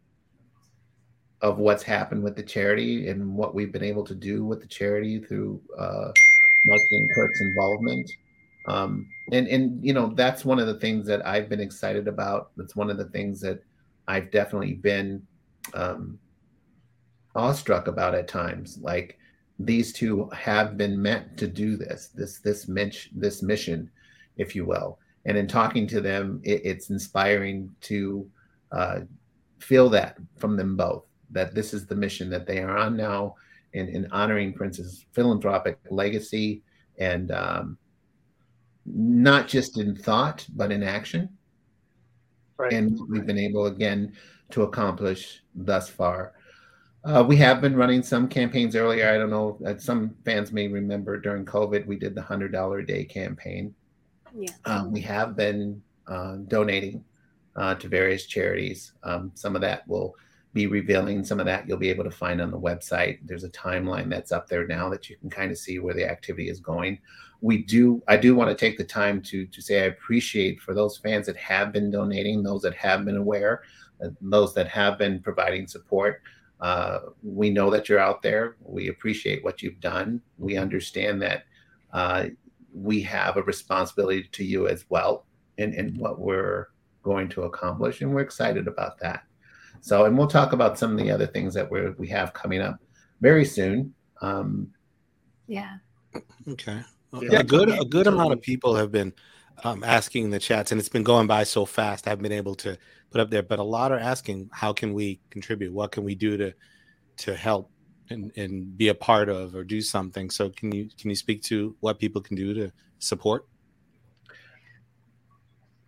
of what's happened with the charity and what we've been able to do with the charity through uh, Mayte and Kirk's involvement. Um, and and you know that's one of the things that I've been excited about. That's one of the things that I've definitely been um, awestruck about at times. Like these two have been meant to do this, this this this mission, if you will. And in talking to them, it, it's inspiring to uh, feel that from them both that this is the mission that they are on now, in, in honoring Prince's philanthropic legacy and um, not just in thought but in action right. and we've been able again to accomplish thus far. Uh, we have been running some campaigns earlier. I don't know. Uh, some fans may remember during COVID, we did the hundred dollar a day campaign. Yeah. Um, we have been uh, donating uh, to various charities. Um, some of that will be revealing. Some of that you'll be able to find on the website. There's a timeline that's up there now that you can kind of see where the activity is going we do i do want to take the time to to say i appreciate for those fans that have been donating those that have been aware uh, those that have been providing support uh, we know that you're out there we appreciate what you've done we understand that uh, we have a responsibility to you as well in, in what we're going to accomplish and we're excited about that so and we'll talk about some of the other things that we we have coming up very soon um, yeah okay yeah. a good a good amount of people have been um, asking in the chats, and it's been going by so fast. I haven't been able to put up there, but a lot are asking, how can we contribute? What can we do to to help and, and be a part of or do something? So can you can you speak to what people can do to support?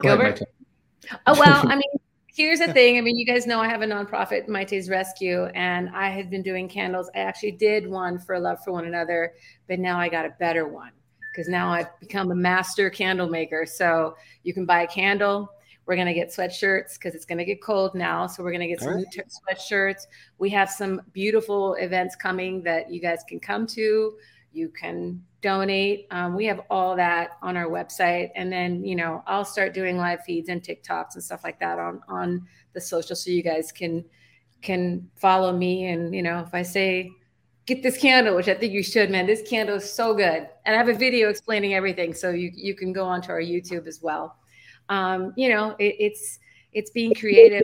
Gilbert. oh well, I mean, here's the thing. I mean, you guys know I have a nonprofit, Mayte's Rescue, and I had been doing candles. I actually did one for Love for One Another, but now I got a better one because now I've become a master candle maker. So you can buy a candle. We're going to get sweatshirts because it's going to get cold now. So we're going to get some right. new sweatshirts. We have some beautiful events coming that you guys can come to. You can donate. Um, we have all that on our website. And then, you know, I'll start doing live feeds and TikToks and stuff like that on, on the social so you guys can can follow me. And, you know, if I say get this candle, which I think you should, man. This candle is so good. And I have a video explaining everything. So you, you can go onto our YouTube as well. Um, you know, it, it's, it's being creative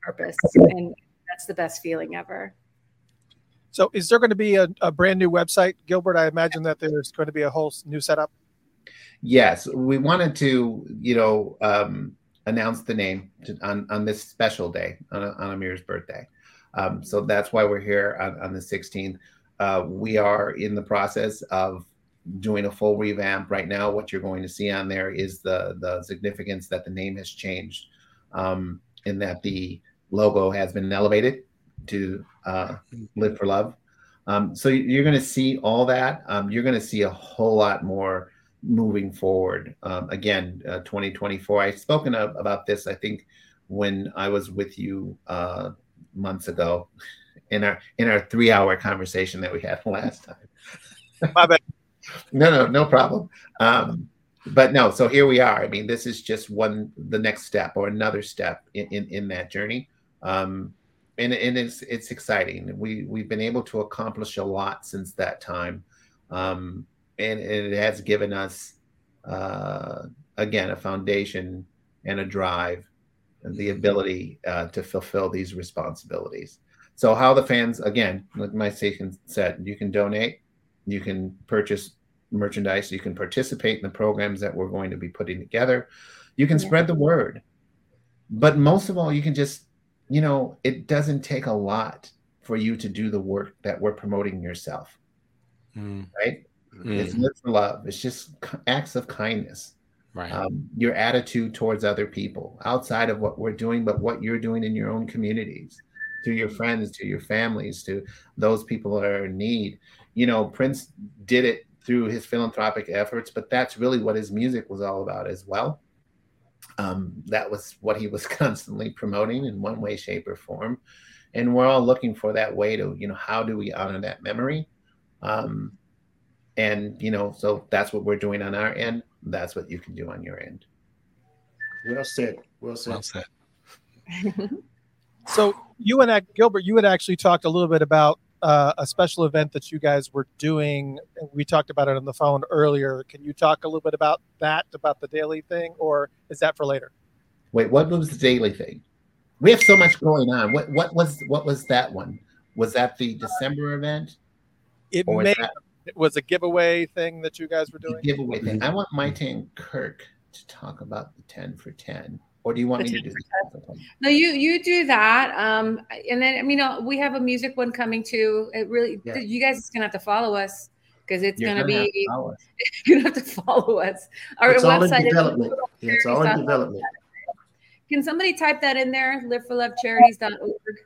purpose. And that's the best feeling ever. So is there going to be a, a brand new website, Gilbert? I imagine that there's going to be a whole new setup. Yes, we wanted to, you know, um, announce the name to, on on this special day on, on Amiir's birthday. Um, so that's why we're here on, on the 16th. Uh, we are in the process of doing a full revamp right now. What you're going to see on there is the the significance that the name has changed, um, in that the logo has been elevated to uh, live for love. Um, so you're going to see all that. Um, you're going to see a whole lot more moving forward. Um, again, uh, 2024. I've spoken of, about this. I think when I was with you uh, months ago in our in our three hour conversation that we had last time. My bad. no, no, no problem. Um, but no, so here we are. I mean, this is just one the next step or another step in in, in that journey. Um, and and it's it's exciting. We we've been able to accomplish a lot since that time, um, and, and it has given us uh, again a foundation and a drive and the ability uh, to fulfill these responsibilities. So how the fans again, like my station said, you can donate, you can purchase merchandise, you can participate in the programs that we're going to be putting together, you can yeah. spread the word. But most of all, you can just, you know, it doesn't take a lot for you to do the work that we're promoting yourself. Mm. Right? Mm. It's live for love. It's just acts of kindness right um, your attitude towards other people outside of what we're doing but what you're doing in your own communities to your friends to your families to those people that are in need you know prince did it through his philanthropic efforts but that's really what his music was all about as well um, that was what he was constantly promoting in one way shape or form and we're all looking for that way to you know how do we honor that memory um, and you know so that's what we're doing on our end that's what you can do on your end. Well said. Well said. Well said. so you and Gilbert, you had actually talked a little bit about uh, a special event that you guys were doing. We talked about it on the phone earlier. Can you talk a little bit about that, about the daily thing, or is that for later? Wait, what was the daily thing? We have so much going on. What what was what was that one? Was that the December event? It may that- it was a giveaway thing that you guys were doing. giveaway thing. I want Mike and Kirk to talk about the ten for ten. Or do you want me to do that? No, you you do that. Um, and then I mean, uh, we have a music one coming too. It really, yeah. you guys is gonna have to follow us because it's gonna, be you're gonna, be you have to follow us. Our it's website all in development. Yeah, it's all in development. Can somebody type that in there? Liveforlovecharities.org.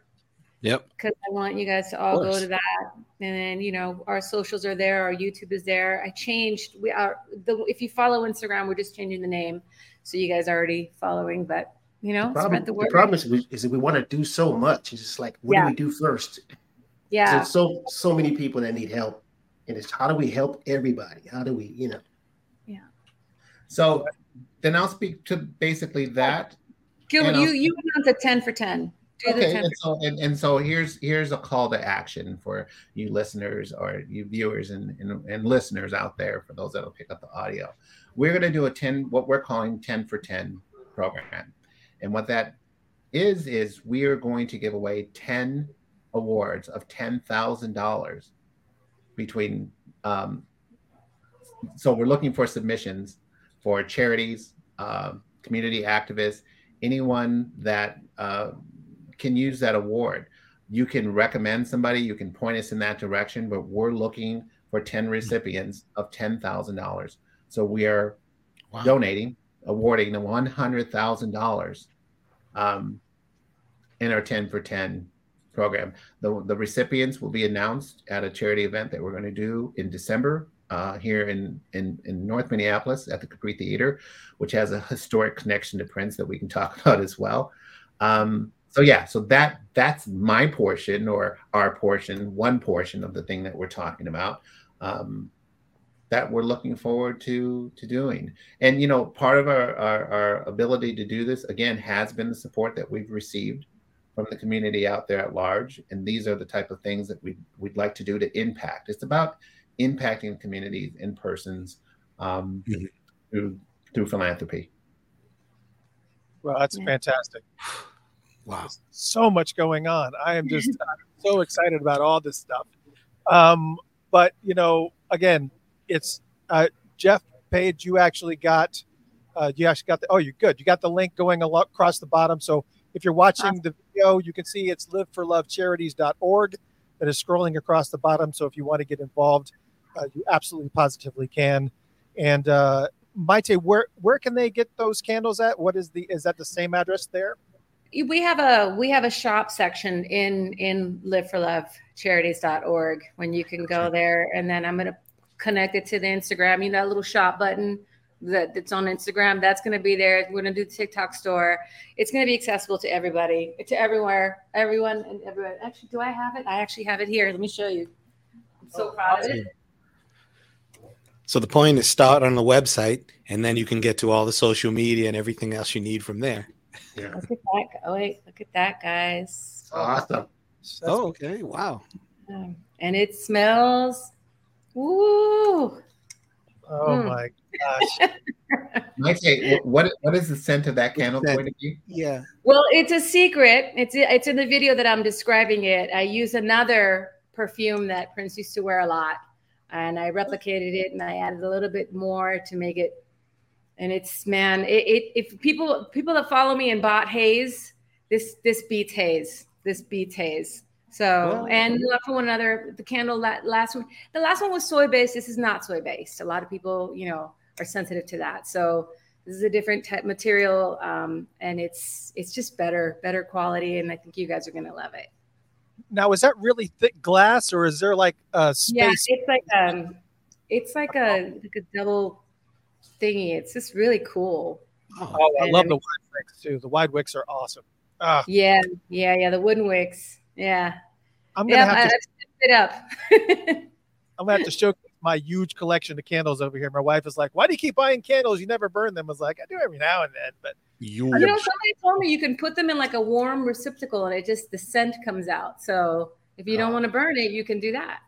Yep. Because I want you guys to all go to that, and then you know our socials are there, our YouTube is there. I changed. We are the if you follow Instagram, we're just changing the name, so you guys are already following. But you know, the problem, spread the word. The problem is, we, is that we want to do so much. It's just like, what yeah. do we do first? Yeah. There's so so many people that need help, and it's how do we help everybody? How do we, you know? Yeah. So then I'll speak to basically that. Gilbert, you you went on to ten for ten okay and so, and, and so here's here's a call to action for you listeners or you viewers and, and, and listeners out there for those that'll pick up the audio we're going to do a 10 what we're calling 10 for 10 program and what that is is we are going to give away 10 awards of $10000 between um, so we're looking for submissions for charities uh, community activists anyone that uh, can use that award. You can recommend somebody, you can point us in that direction, but we're looking for 10 recipients of $10,000. So we are wow. donating, awarding the $100,000 um, in our 10 for 10 program. The, the recipients will be announced at a charity event that we're going to do in December uh, here in, in, in North Minneapolis at the Capri Theater, which has a historic connection to Prince that we can talk about as well. Um, so yeah so that that's my portion or our portion one portion of the thing that we're talking about um, that we're looking forward to to doing and you know part of our, our, our ability to do this again has been the support that we've received from the community out there at large and these are the type of things that we we'd like to do to impact it's about impacting communities and persons um, mm-hmm. through through philanthropy well that's fantastic Wow. so much going on. I am just so excited about all this stuff. Um, but, you know, again, it's uh, Jeff Page, you actually got, uh, you actually got the, oh, you're good. You got the link going across the bottom. So if you're watching the video, you can see it's liveforlovecharities.org that is scrolling across the bottom. So if you want to get involved, uh, you absolutely positively can. And uh, Mayte, where where can they get those candles at? What is the is that the same address there? we have a we have a shop section in in live for love charities.org when you can go there and then i'm going to connect it to the instagram you know that little shop button that, that's on instagram that's going to be there we're going to do the tiktok store it's going to be accessible to everybody to everywhere everyone and everyone actually do i have it i actually have it here let me show you i'm so oh, proud of it so the point is start on the website and then you can get to all the social media and everything else you need from there yeah. Look at that. Oh, wait. Look at that, guys. awesome. That's oh, okay. Wow. Um, and it smells. Woo. Oh mm. my gosh. Might say, what what is the scent of that candle going to be? Yeah. Well, it's a secret. It's it's in the video that I'm describing it. I use another perfume that Prince used to wear a lot, and I replicated it and I added a little bit more to make it. And it's man, it, it if people people that follow me and bought Haze, this this beats Haze. This beats Haze. So, and love for one another. The candle that last one, the last one was soy based. This is not soy based. A lot of people, you know, are sensitive to that. So this is a different type material, um, and it's it's just better, better quality. And I think you guys are gonna love it. Now, is that really thick glass, or is there like a space? Yeah, it's like um, it's like a like a double thingy. It's just really cool. Oh, I love the wide wicks too. The wide wicks are awesome. Ah. Yeah, yeah, yeah. The wooden wicks. Yeah. I'm gonna have to it up. I'm gonna have to show my huge collection of candles over here. My wife is like, "Why do you keep buying candles? You never burn them." I was like, "I do every now and then," but you, you know, somebody told me you can put them in like a warm receptacle, and it just the scent comes out. So if you don't want to burn it, you can do that.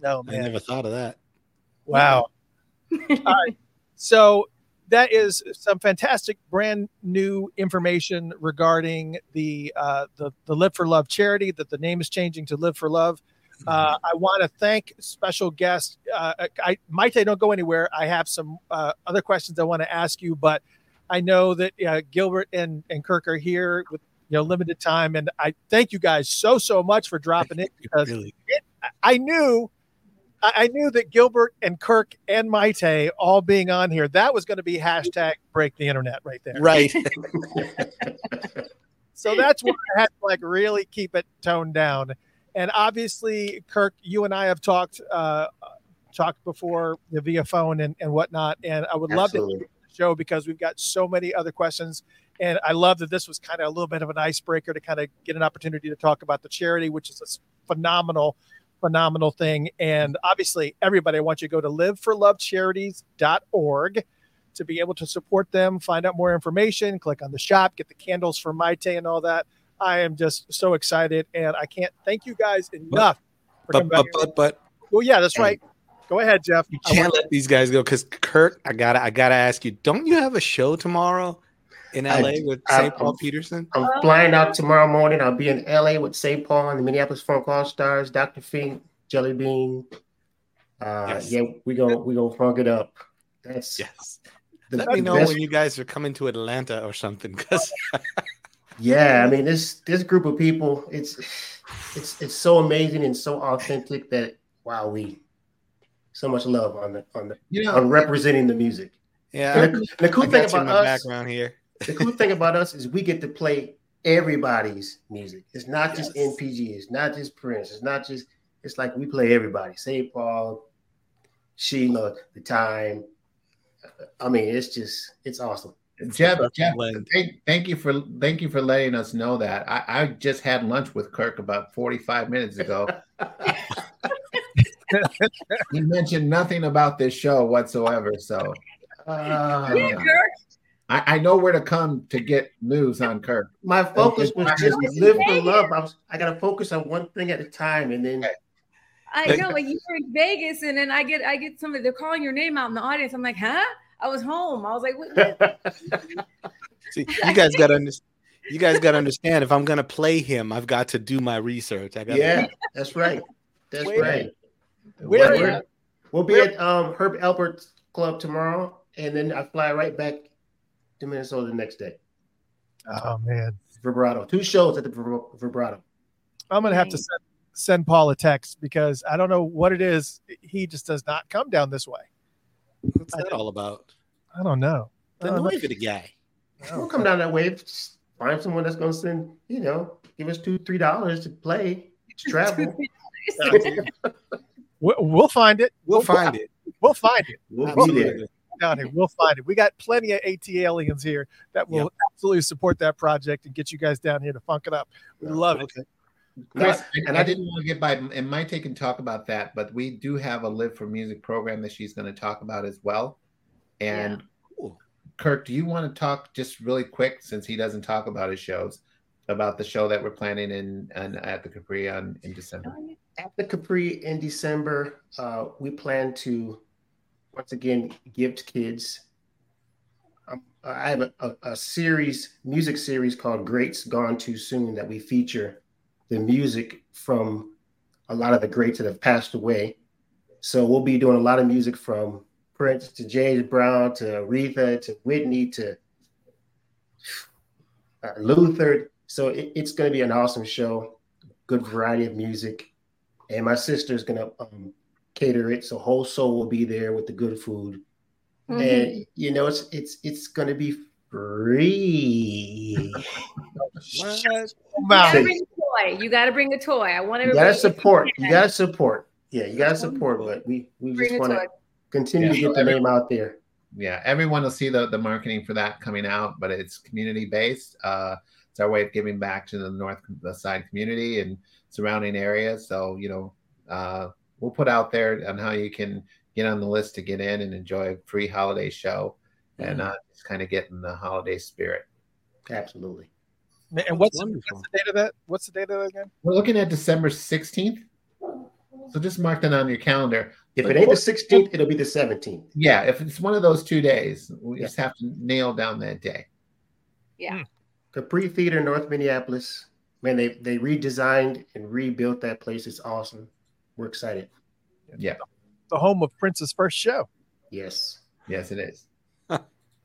No, man. I never thought of that. Wow. All right. So that is some fantastic brand new information regarding the uh, the the Live for Love charity that the name is changing to Live for Love. Uh, mm-hmm. I want to thank special guest. Uh, I might say don't go anywhere. I have some uh, other questions I want to ask you, but I know that uh, Gilbert and, and Kirk are here with you know limited time, and I thank you guys so so much for dropping it because really? it, I knew I knew that Gilbert and Kirk and Mayte all being on here, that was going to be hashtag break the internet right there. Right. so that's why I had to like really keep it toned down. And obviously, Kirk, you and I have talked uh, talked before via phone and, and whatnot. And I would Absolutely. love to show because we've got so many other questions. And I love that this was kind of a little bit of an icebreaker to kind of get an opportunity to talk about the charity, which is a phenomenal phenomenal thing. And obviously, everybody, I want you to go to liveforlovecharities.org to be able to support them, find out more information, click on the shop, get the candles for Mayte and all that. I am just so excited, and I can't thank you guys enough. But but, but, but well, yeah, that's right. Go ahead, Jeff. You can't let these guys go because Kirk, I gotta I gotta ask you, don't you have a show tomorrow? In LA I, with St. Paul I'm, Peterson? I'm flying out tomorrow morning. I'll be in LA with St. Paul and the Minneapolis Funk All Stars, Dr. Fink, Jelly Bean. Uh, yes. Yeah, we go we go funk it up. That's yes. The, Let me know best. when you guys are coming to Atlanta or something, because yeah, I mean this this group of people, it's it's it's so amazing and so authentic that wow, we so much love on the on the you know, on representing the music. Yeah, and the, the cool thing about us background here the cool thing about us is we get to play everybody's music. It's not yes. just NPG. It's not just Prince. It's not just. It's like we play everybody. St. Paul, Sheila, the time. I mean, it's just it's awesome. Jeff, Jeff thank, thank, you for thank you for letting us know that. I, I just had lunch with Kirk about 45 minutes ago. he mentioned nothing about this show whatsoever. So uh, yeah, Kirk. I, I, know where to come to get news on Kirk. My focus was just live for love. I was I gotta focus on one thing at a time and then I know like you were in Vegas and then I get I get somebody they're calling your name out in the audience. I'm like, huh? I was home. I was like, what? See, you guys gotta understand you guys got to understand if I'm going to play him, I've got to do my research. I got Yeah, that's right. That's Wait right. Where we'll be at um, Herb Alpert's club tomorrow, and then I fly right back to Minnesota the next day. Oh man, vibrato. Two shows at the vibrato. I'm gonna have to send, send Paul a text because I don't know what it is. He just does not come down this way. What's that all about? I don't know. Then the noise of the guy. We'll come down that way. Just find someone that's gonna send. You know, give us two, three dollars to play, to travel. we'll find it. We'll, we'll find it. We'll find it. We'll be there down here. We'll find it. We got plenty of ATLiens here that will yep. absolutely support that project and get you guys down here to funk it up. We love okay. it. Chris, and I didn't want to get by, and my take and talk about that, but we do have a Live for Music program that she's going to talk about as well. And yeah. Kirk, do you want to talk just really quick since he doesn't talk about his shows? about the show that we're planning in, in at the Capri on in December? At the Capri in December, uh, we plan to once again gift kids. Um, I have a, a, a series, music series called Greats Gone Too Soon that we feature the music from a lot of the greats that have passed away. So we'll be doing a lot of music from Prince to James Brown to Aretha to Whitney to uh, Luther. So it, it's going to be an awesome show, good variety of music, and my sister is going to um, cater it. So whole soul will be there with the good food, mm-hmm. and you know it's it's it's going to be free. you gotta bring a toy. You got to bring a toy. I want to. You got to support. You got to support. Yeah, you got to support. But we we bring just want to continue yeah. to get the name out there. Yeah, everyone will see the the marketing for that coming out, but it's community based. Uh, it's our way of giving back to the north side community and surrounding areas. So you know, uh, we'll put out there on how you can get on the list to get in and enjoy a free holiday show and uh, just kind of get in the holiday spirit. Absolutely. And what's, what's the date of that? What's the date of that again? We're looking at December 16th. So just mark that on your calendar. If it ain't the 16th, it'll be the 17th. Yeah, if it's one of those two days, we yeah. just have to nail down that day. Yeah. Hmm. Capri Theater, North Minneapolis. Man, they they redesigned and rebuilt that place. It's awesome. We're excited. Yeah. The home of Prince's first show. Yes. Yes, it is.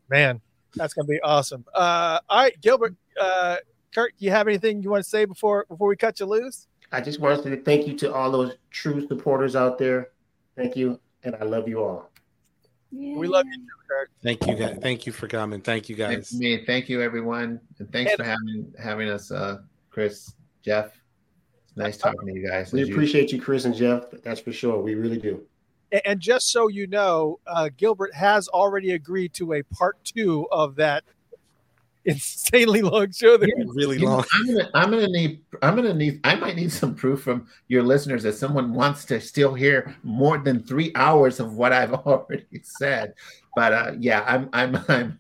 Man, that's gonna be awesome. Uh, all right, Gilbert, uh, Kirk, do you have anything you want to say before before we cut you loose? I just wanted to thank you to all those true supporters out there. Thank you, and I love you all. Yeah. We love you too, Kirk. Thank you, guys. Thank you for coming. Thank you, guys. Thank me. Thank you, everyone, and thanks and, for having having us, uh, Chris, Jeff. It's nice talking to you guys. We appreciate you. you, Chris and Jeff. That's for sure. We really do. And just so you know, uh, Gilbert has already agreed to a part two of that insanely long show. That yeah, really long. I'm gonna, I'm gonna need, I'm gonna need, I might need some proof from your listeners that someone wants to still hear more than three hours of what I've already said. But uh, yeah, I'm, I'm, I'm,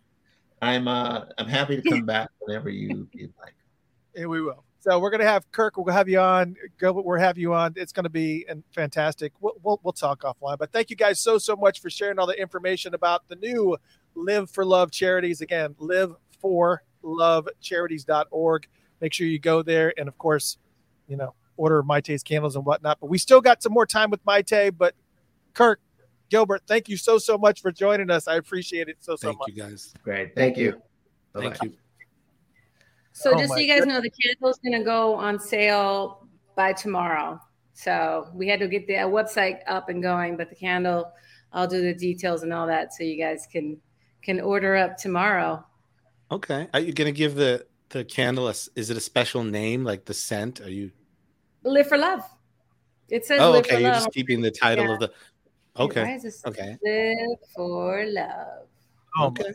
I'm, uh, I'm happy to come back whenever you, you like. And we will. So we're gonna have Kirk. We'll have you on. Gilbert, we'll have you on. It's gonna be fantastic. We'll, we'll, we'll talk offline. But thank you guys so so much for sharing all the information about the new Live for Love charities. Again, Live for Love Charities.org. Make sure you go there, and of course, you know, order Mayte's candles and whatnot. But we still got some more time with Mayte. But Kirk, Gilbert, thank you so so much for joining us. I appreciate it so so thank much. Thank you guys. Great. Thank you. Thank Bye-bye. you. So oh just so you guys goodness. know, the candle's going to go on sale by tomorrow. So we had to get the uh, website up and going, but the candle, I'll do the details and all that, so you guys can can order up tomorrow. Okay. Are you going to give the the candle a, is it a special name like the scent? Are you Live for Love? It says. Oh, okay. You're love. just keeping the title yeah. of the. Okay. Okay. Live for Love. Oh, okay.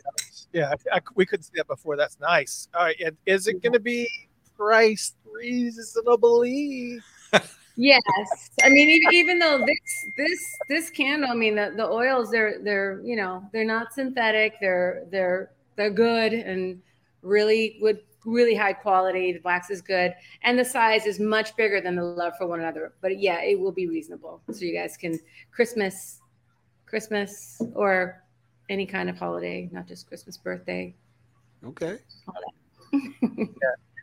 Yeah, I, I, we couldn't see that before. That's nice. All right. And is it going to be price reasonably? yes. I mean, even, even though this this this candle, I mean, the, the oils they're they're you know they're not synthetic. They're they're they're good and really would really high quality. The wax is good, and the size is much bigger than the love for one another. But yeah, it will be reasonable, so you guys can Christmas, Christmas, or any kind of holiday, not just Christmas, birthday. Okay. yeah,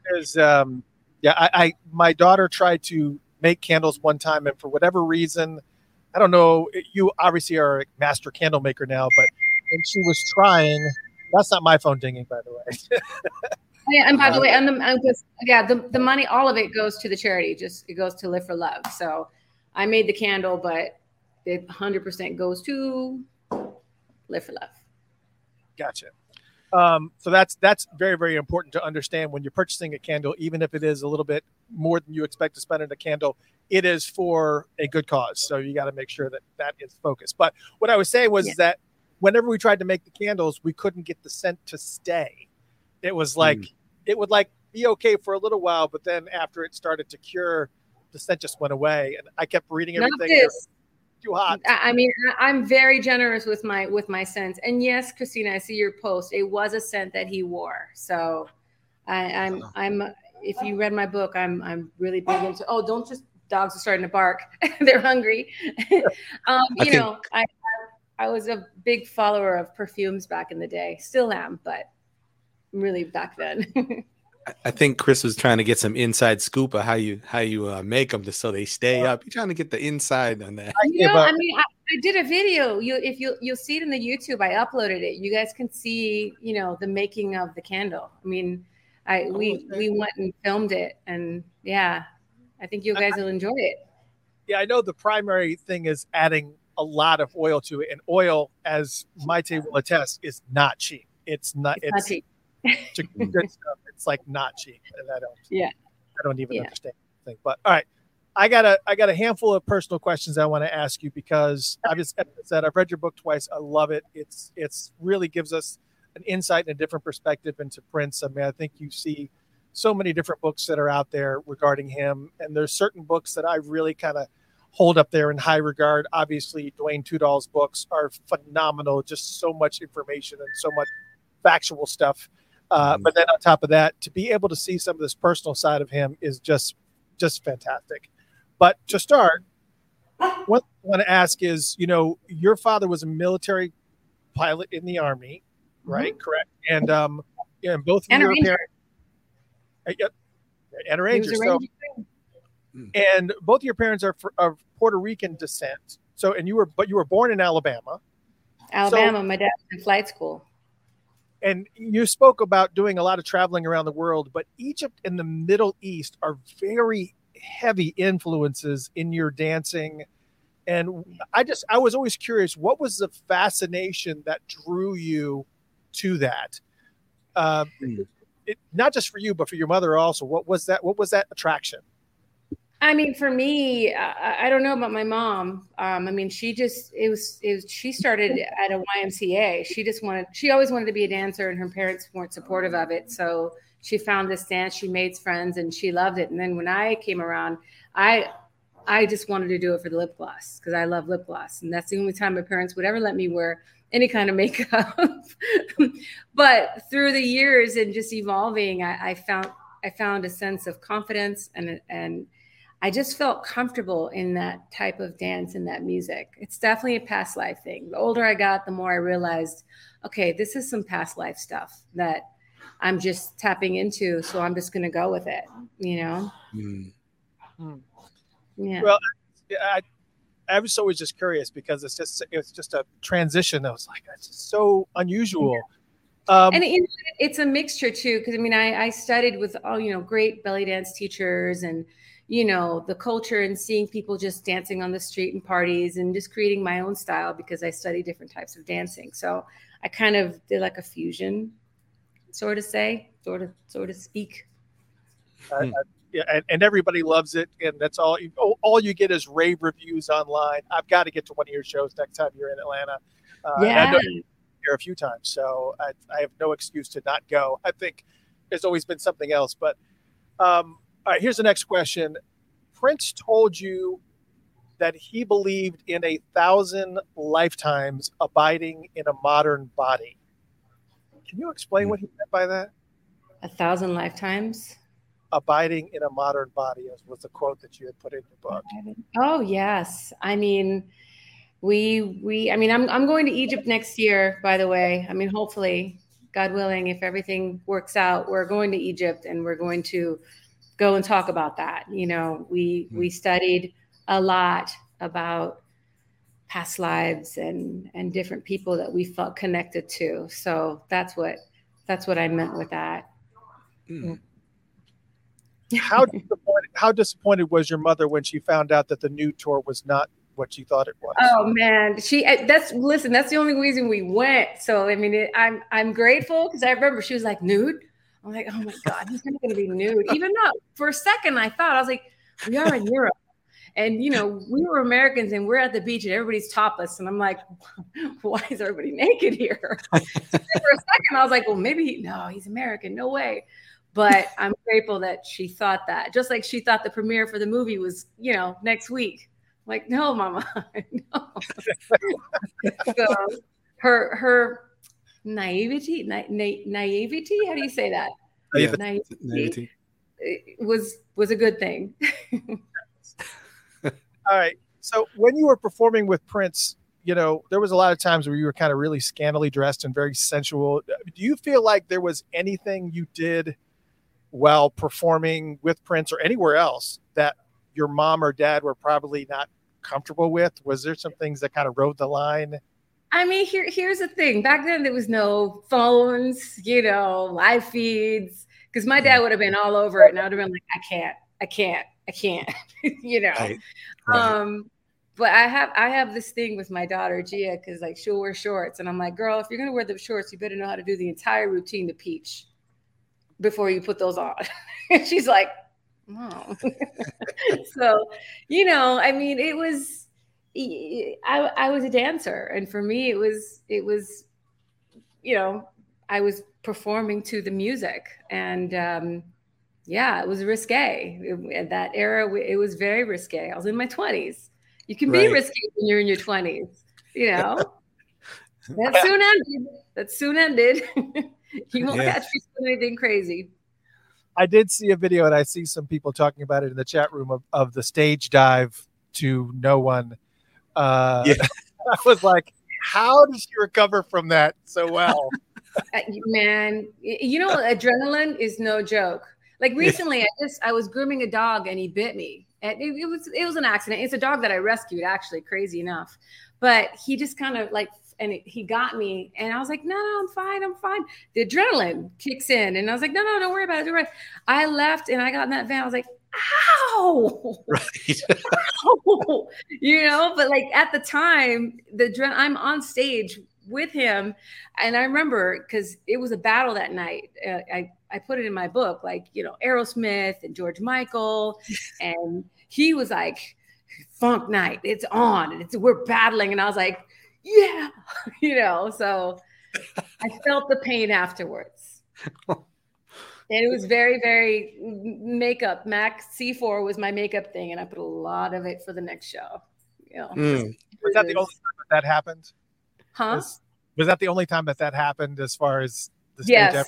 because um, yeah, I, I my daughter tried to make candles one time, and for whatever reason, I don't know. You obviously are a master candle maker now, but when she was trying, that's not my phone dinging, by the way. yeah, and by the way, and the just, yeah, the, the money, all of it goes to the charity. Just it goes to Live for Love. So I made the candle, but it 100% goes to live for love. Gotcha. Um, so that's that's very very important to understand when you're purchasing a candle, even if it is a little bit more than you expect to spend on a candle, it is for a good cause. So you got to make sure that that is focused. But what I was saying was yeah. that whenever we tried to make the candles, we couldn't get the scent to stay. It was like mm. it would like be okay for a little while, but then after it started to cure, the scent just went away. And I kept reading everything too hot. I mean, I'm very generous with my with my scents. And yes, Christina, I see your post. It was a scent that he wore. So I, I'm I'm if you read my book, I'm I'm really big into. Oh, don't just dogs are starting to bark. They're hungry. um, you think, know, I I was a big follower of perfumes back in the day. Still am, but really back then. I think Chris was trying to get some inside scoop of how you how you uh, make them just so they stay up. You're trying to get the inside on that. You know, I mean, I, I, did a video. You if you you'll see it in the YouTube. I uploaded it. You guys can see, you know, the making of the candle. I mean, I oh, we we went and filmed it, and yeah, I think you guys will enjoy it. Yeah, I know the primary thing is adding a lot of oil to it, and oil, as Mayte will attest, is not cheap. It's not. It's, it's not cheap. Good stuff. It's like not cheap, and I don't. Yeah. I don't even yeah. understand. Thing. But all right, I got a I got a handful of personal questions I want to ask you because I've just said I've read your book twice. I love it. It's it's really gives us an insight and a different perspective into Prince. I mean, I think you see so many different books that are out there regarding him, and there's certain books that I really kind of hold up there in high regard. Obviously, Duane Tudahl's books are phenomenal. Just so much information and so much factual stuff. Uh, mm-hmm. But then on top of that, to be able to see some of this personal side of him is just just fantastic. But to start, what I want to ask is, you know, your father was a military pilot in the army, right? Mm-hmm. Correct. And um, yeah, and both of your parents, uh, yep, and a ranger. So, hmm. and both of your parents are of Puerto Rican descent. So, and you were, but you were born in Alabama. Alabama. So, my dad was in flight school and you spoke about doing a lot of traveling around the world, but Egypt and the Middle East are very heavy influences in your dancing. And I just, I was always curious, what was the fascination that drew you to that? Uh, it, not just for you, but for your mother also. What was that? What was that attraction? I mean, for me, I, I don't know about my mom. Um, I mean, she just it was it was she started at a YMCA. She just wanted she always wanted to be a dancer, and her parents weren't supportive of it. So she found this dance. She made friends, and she loved it. And then when I came around, I I just wanted to do it for the lip gloss because I love lip gloss, and that's the only time my parents would ever let me wear any kind of makeup. but through the years and just evolving, I, I found I found a sense of confidence and and I just felt comfortable in that type of dance and that music. It's definitely a past life thing. The older I got, the more I realized, okay, this is some past life stuff that I'm just tapping into. So I'm just going to go with it, you know? Mm. Yeah. Well, I, I was always just curious because it's just it's just a transition. I was like, it's so unusual. Yeah. Um, and it, it's a mixture too, because I mean, I, I studied with all you know great belly dance teachers and you know the culture and seeing people just dancing on the street and parties and just creating my own style because i study different types of dancing. So i kind of did like a fusion sort of say sort of sort of speak. Uh, yeah, and, and, everybody loves it and that's all you, all you get is rave reviews online. I've got to get to one of your shows next time you're in atlanta. Uh, yeah. I know you're here a few times so I, I have no excuse to not go. I think there's always been something else but um, all right, here's the next question. Prince told you that he believed in a thousand lifetimes abiding in a modern body. Can you explain hmm. what he meant by that? A thousand lifetimes? Abiding in a modern body was the quote that you had put in your book. Oh yes. I mean, we we I mean I'm I'm going to Egypt next year, by the way. I mean, hopefully, God willing, if everything works out, we're going to Egypt and we're going to go and talk about that. You know, we mm-hmm. we studied a lot about past lives and and different people that we felt connected to. So that's what that's what I meant with that. Mm. how disappointed how disappointed was your mother when she found out that the nude tour was not what she thought it was? Oh man, she eh, that's listen. That's the only reason we went. So I mean, it, I'm I'm grateful because I remember she was like nude. I'm like, oh my God, he's not going to be nude. Even though for a second I thought, I was like, we are in Europe. And, you know, we were Americans and we're at the beach and everybody's topless. And I'm like, why is everybody naked here? for a second, I was like, well, maybe, no, he's American. No way. But I'm grateful that she thought that, just like she thought the premiere for the movie was, you know, next week. I'm like, no, mama, no. so her, her, naivety, na- na- naivety. How do you say that? Uh, yeah. Naivety. naivety. Uh, was was a good thing. All right. So when you were performing with Prince, you know, there was a lot of times where you were kind of really scantily dressed and very sensual. Do you feel like there was anything you did while performing with Prince or anywhere else that your mom or dad were probably not comfortable with? Was there some things that kind of rode the line? I mean, here here's the thing. Back then there was no phones, you know, live feeds. Because my dad would have been all over it, and I would have been like, I can't, I can't, I can't, you know. Right. Right. Um, but I have I have this thing with my daughter Gia because like she'll wear shorts, and I'm like, girl, if you're gonna wear the shorts, you better know how to do the entire routine to peach before you put those on. she's like, oh. so, you know, I mean, it was I I was a dancer, and for me, it was it was, you know, I was performing to the music, and um, yeah, it was risque. It, that era, it was very risque. I was in my twenties you can right. be risky when you're in your 20s, you know. that soon ended. That soon ended. you won't yeah. catch me doing anything crazy. I did see a video and I see some people talking about it in the chat room of, of the stage dive to no one. Uh, yeah. I was like, how did she recover from that so well? Uh, man, you know, adrenaline is no joke. Like recently, I just I was grooming a dog and he bit me, it, it, was it was an accident. It's a dog that I rescued, actually, crazy enough. But he just kind of like and it, he got me, and I was like, no, no, I'm fine, I'm fine. The adrenaline kicks in, and I was like, no, no, don't worry about it. Don't worry. I left, and I got in that van. I was like, ow, right, ow. you know. But like at the time, the. I'm on stage with him, and I remember because it was a battle that night. Uh, I I put it in my book, like you know, Aerosmith and George Michael, and he was like, funk night, it's on, and it's we're battling. And I was like, yeah, you know, so I felt the pain afterwards. And it was very, very makeup. Mac C4 was my makeup thing, and I put a lot of it for the next show. You know, mm. was that the only time that, that happened? Huh? Was, was, that the only time that that happened as far as the stage? Yes.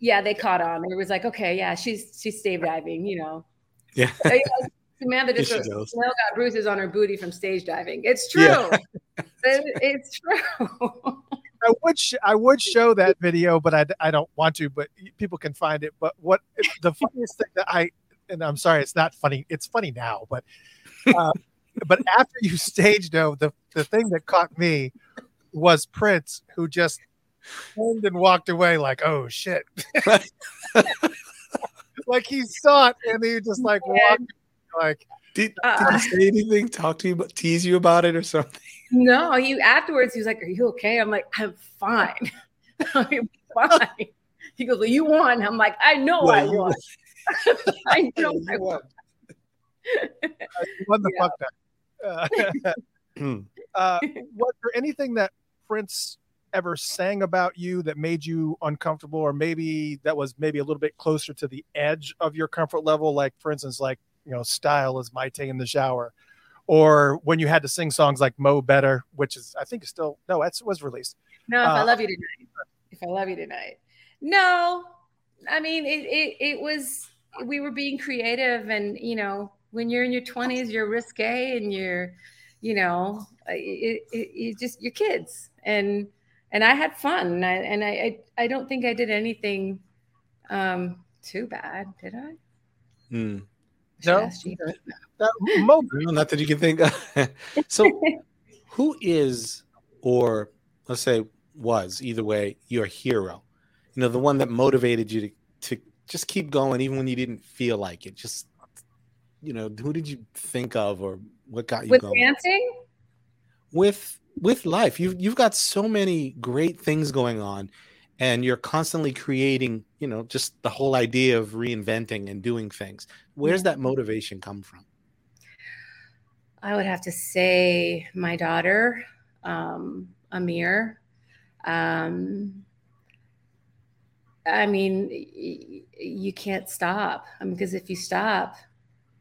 Yeah, they caught on. It was like, okay, yeah, she's she's stage diving, you know. Yeah. Samantha just wrote, got bruises on her booty from stage diving. It's true. Yeah. it's true. I would sh- I would show that video, but I, I don't want to. But people can find it. But what the funniest thing that I and I'm sorry, it's not funny. It's funny now, but uh, but after you stage dove, the the thing that caught me was Prince, who just turned and walked away like, oh shit. like he saw it and he just like walked like, did, uh, did he say anything? Talk to you, but tease you about it or something? No, he afterwards he was like, "Are you okay?" I'm like, "I'm fine. I'm fine." He goes, "Well, you won." I'm like, "I know well, I won. I know I won." you won the yeah. fuck. Uh, uh, was there anything that Prince ever sang about you that made you uncomfortable, or maybe that was maybe a little bit closer to the edge of your comfort level? Like, for instance, like you know, style is my take in the shower. Or when you had to sing songs like Mo Better, which is I think is still no, it was released. No, if uh, I love you tonight. If I love you tonight. No, I mean it, it it was we were being creative and you know, when you're in your 20s, you're risque and you're, you know, it, it, it just your kids and and I had fun and I and I, I, I don't think I did anything um too bad, did I? Hmm. No, mm-hmm. no, not that you can think. Of. so, who is, or let's say was, either way, your hero? You know, the one that motivated you to to just keep going, even when you didn't feel like it. Just, you know, who did you think of, or what got you with going? dancing? With with life, you've you've got so many great things going on and you're constantly creating you know just the whole idea of reinventing and doing things. Where's that motivation come from? I would have to say my daughter um, Amiir. Um, i mean you can't stop. I mean, because if you stop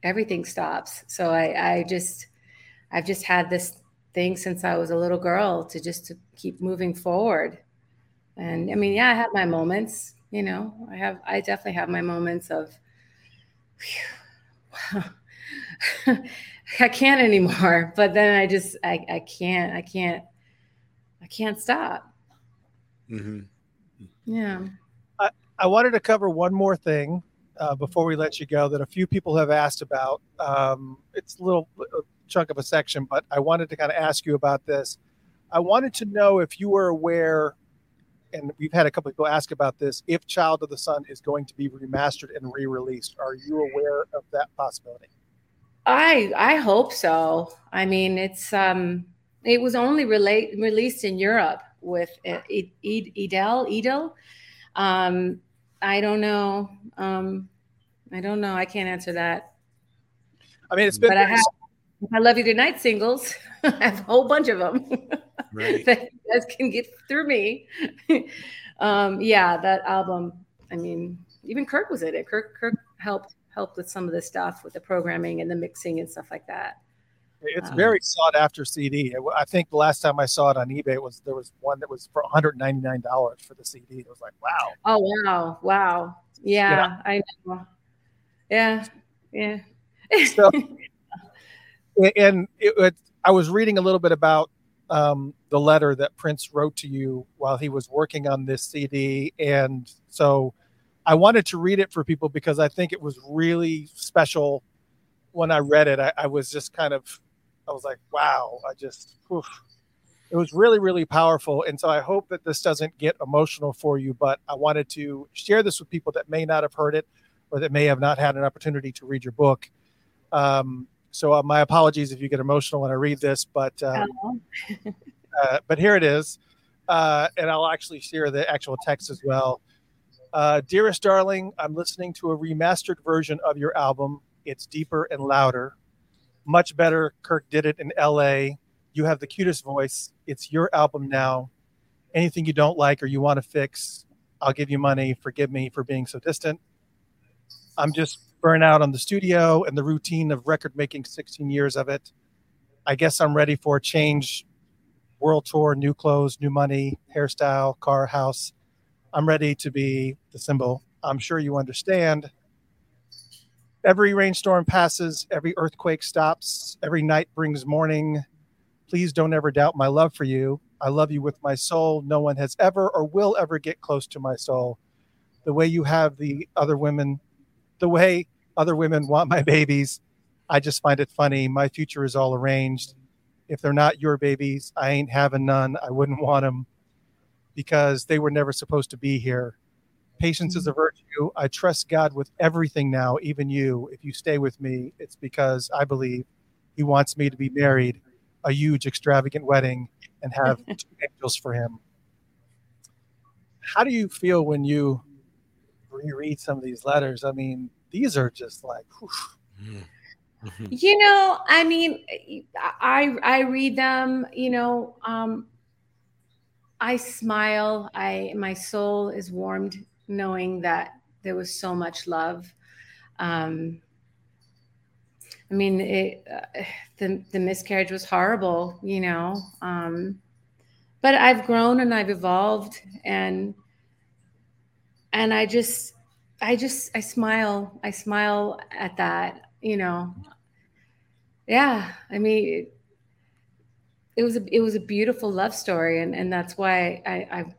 everything stops. So i i just i've just had this thing since i was a little girl to just to keep moving forward and I mean, yeah, I have my moments, you know, I have, I definitely have my moments of, I can't anymore. But then I just I, I can't I can't I can't stop. Mm-hmm. Yeah. I, I wanted to cover one more thing uh, before we let you go that a few people have asked about. Um, it's a little a chunk of a section, but I wanted to kind of ask you about this. I wanted to know if you were aware, and we've had a couple people ask about this, if Child of the Sun is going to be remastered and re-released. Are you aware of that possibility? I I hope so. I mean, it's um, it was only relate, released in Europe with Edel Edel. Um, I don't know. Um, I don't know. I can't answer that. I mean, it's been. But I have. I love you. tonight singles. I have a whole bunch of them right. that you guys can get through me. um, yeah, that album. I mean, even Kirk was in it. Kirk Kirk helped helped with some of the stuff with the programming and the mixing and stuff like that. It's um, very sought after CD. I think the last time I saw it on eBay it was there was one that was for 199 dollars for the CD. It was like wow. Oh wow, wow, yeah, I know. Yeah, yeah. so, and it, it, I was reading a little bit about um, the letter that Prince wrote to you while he was working on this CD, and so I wanted to read it for people because I think it was really special. When I read it, I, I was just kind of I was like, wow, I just, oof. it was really, really powerful. And so I hope that this doesn't get emotional for you, but I wanted to share this with people that may not have heard it or that may have not had an opportunity to read your book. Um, so uh, my apologies if you get emotional when I read this, but um, uh, but here it is, uh, and I'll actually share the actual text as well. Uh, dearest darling, I'm listening to a remastered version of your album. It's deeper and louder much better. Kirk did it in LA. You have the cutest voice. It's your album now. Anything you don't like or you want to fix, I'll give you money. Forgive me for being so distant. I'm just burnt out on the studio and the routine of record making 16 years of it. I guess I'm ready for a change. World tour, new clothes, new money, hairstyle, car, house. I'm ready to be the symbol. I'm sure you understand. Every rainstorm passes, every earthquake stops, every night brings morning. Please don't ever doubt my love for you. I love you with my soul. No one has ever or will ever get close to my soul. The way you have the other women, the way other women want my babies, I just find it funny. My future is all arranged. If they're not your babies, I ain't having none. I wouldn't want them because they were never supposed to be here. Patience is a mm-hmm. virtue. I trust God with everything now, even you. If you stay with me, it's because I believe He wants me to be married, a huge, extravagant wedding, and have two angels for Him. How do you feel when you reread some of these letters? I mean, these are just like, mm-hmm. you know, I mean, I I read them. You know, um, I smile. I my soul is warmed knowing that there was so much love. Um, I mean, it, uh, the the miscarriage was horrible, you know. Um, but I've grown and I've evolved, and and I just, I just, I smile. I smile at that, you know. Yeah, I mean, it, was a it was a beautiful love story, and and that's why I I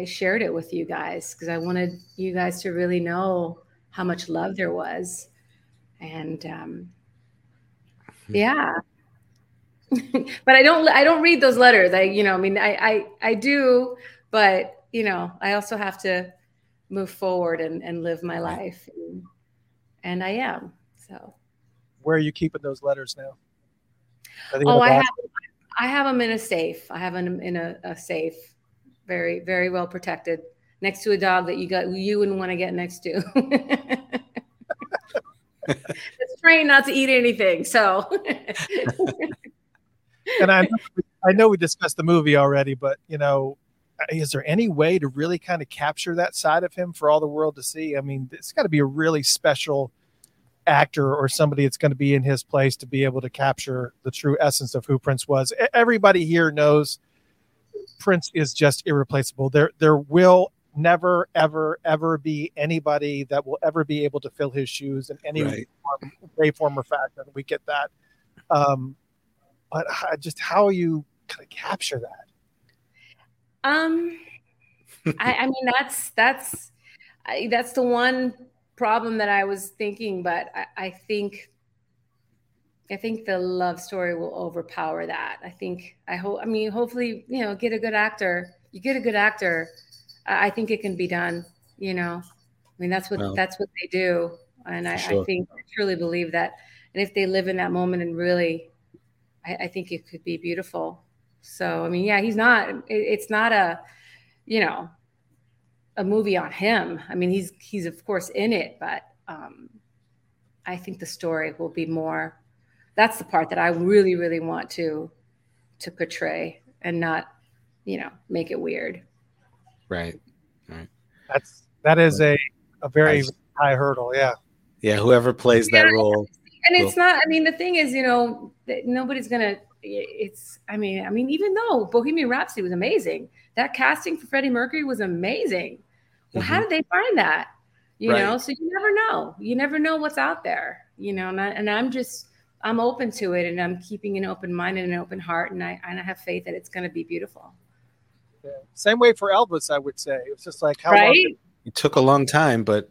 I shared it with you guys because I wanted you guys to really know how much love there was. And um, hmm. yeah. but I don't I don't read those letters. I you know, I mean I I I do, but you know, I also have to move forward and, and live my life. And, and I am. So where are you keeping those letters now? Oh, I have I have them in a safe. I have them in a, a safe very very well protected next to a dog that you got you wouldn't want to get next to it's trained not to eat anything so and I, I know we discussed the movie already but you know is there any way to really kind of capture that side of him for all the world to see i mean it's got to be a really special actor or somebody that's going to be in his place to be able to capture the true essence of who prince was everybody here knows Prince is just irreplaceable. There, there will never, ever, ever be anybody that will ever be able to fill his shoes in any Right. form, way, form, or fashion. We get that. Um, but just how you kind of capture that. Um, I, I mean that's that's I, that's the one problem that I was thinking, but I, I think I think the love story will overpower that. I think I hope. I mean, hopefully, you know, get a good actor. You get a good actor. I, I think it can be done. You know, I mean, that's what Well, that's what they do, and I, I think I truly believe that. And if they live in that moment and really, I, I think it could be beautiful. So I mean, yeah, he's not. It, it's not a, you know, a movie on him. I mean, he's he's of course in it, but um, I think the story will be more. That's the part that I really, really want to to portray and not, you know, make it weird. Right. Right. That's that is a a very Nice. high hurdle. Yeah. Yeah. Whoever plays that role. and it's not i mean the thing is you know nobody's gonna it's i mean i mean even though bohemian rhapsody was amazing that casting for freddie mercury was amazing well how mm-hmm. did they find that you Right. know so you never know you never know what's out there you know and, I, and i'm just i'm open to it and i'm keeping an open mind and an open heart and i and i have faith that it's going to be beautiful Yeah. Same way for Elvis, I would say. It was just like how long right It took a long time, but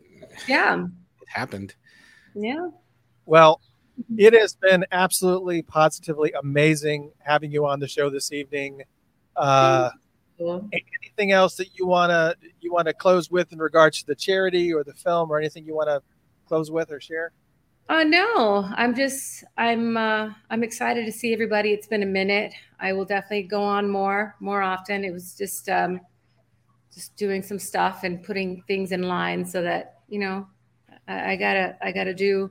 yeah it happened. yeah Well, it has been absolutely positively amazing having you on the show this evening. Uh, anything else that you wanna you wanna close with in regards to the charity or the film or anything you want to close with or share? Uh, no, I'm just I'm uh, I'm excited to see everybody. It's been a minute. I will definitely go on more more often. It was just um, just doing some stuff and putting things in line so that you know I, I gotta I gotta do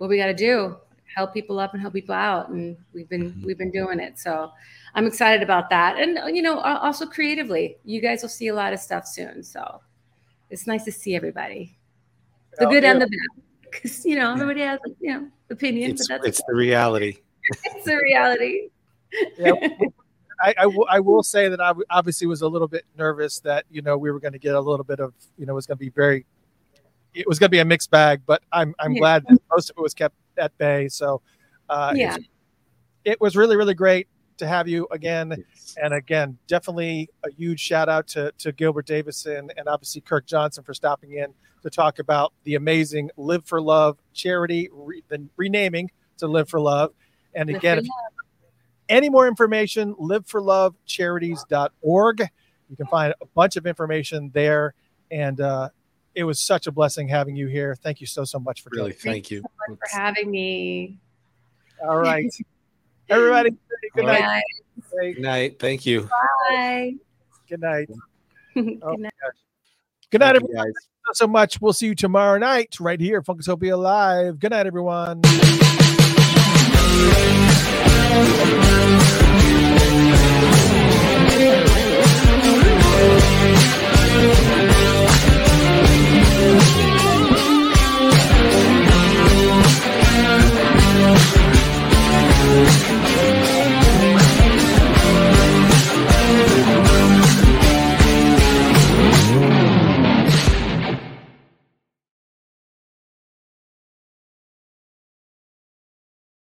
what we gotta do. Help people up and help people out, and we've been Mhm. we've been doing it. So I'm excited about that, and you know also creatively, you guys will see a lot of stuff soon. So it's nice to see everybody, the Oh, good yeah. and the bad, because you know everybody has you know opinions, It's, but that's it's the reality. it's the reality. Yeah, I, I, will- will say that I w- obviously was a little bit nervous that you know we were going to get a little bit of you know it was going to be very it was going to be a mixed bag, but I'm I'm Yeah. glad that most of it was kept at bay. So uh, yeah, it was really really great to have you again, and again definitely a huge shout out to to Gilbert Davison and obviously Kirk Johnson for stopping in to talk about the amazing Live for Love charity, re, the renaming to Live for Love, and Live again. for if any more information, liveforlovecharities.org. You can find a bunch of information there. And uh, it was such a blessing having you here. Thank you so so much for really. Thank, thank you, for having me. All right, everybody. Good night. Good night. Thank you. Bye. Good night. Oh, good night. Good night, everyone. Thank you so much. We'll see you tomorrow night right here, Funkatopia Live. Good night, everyone.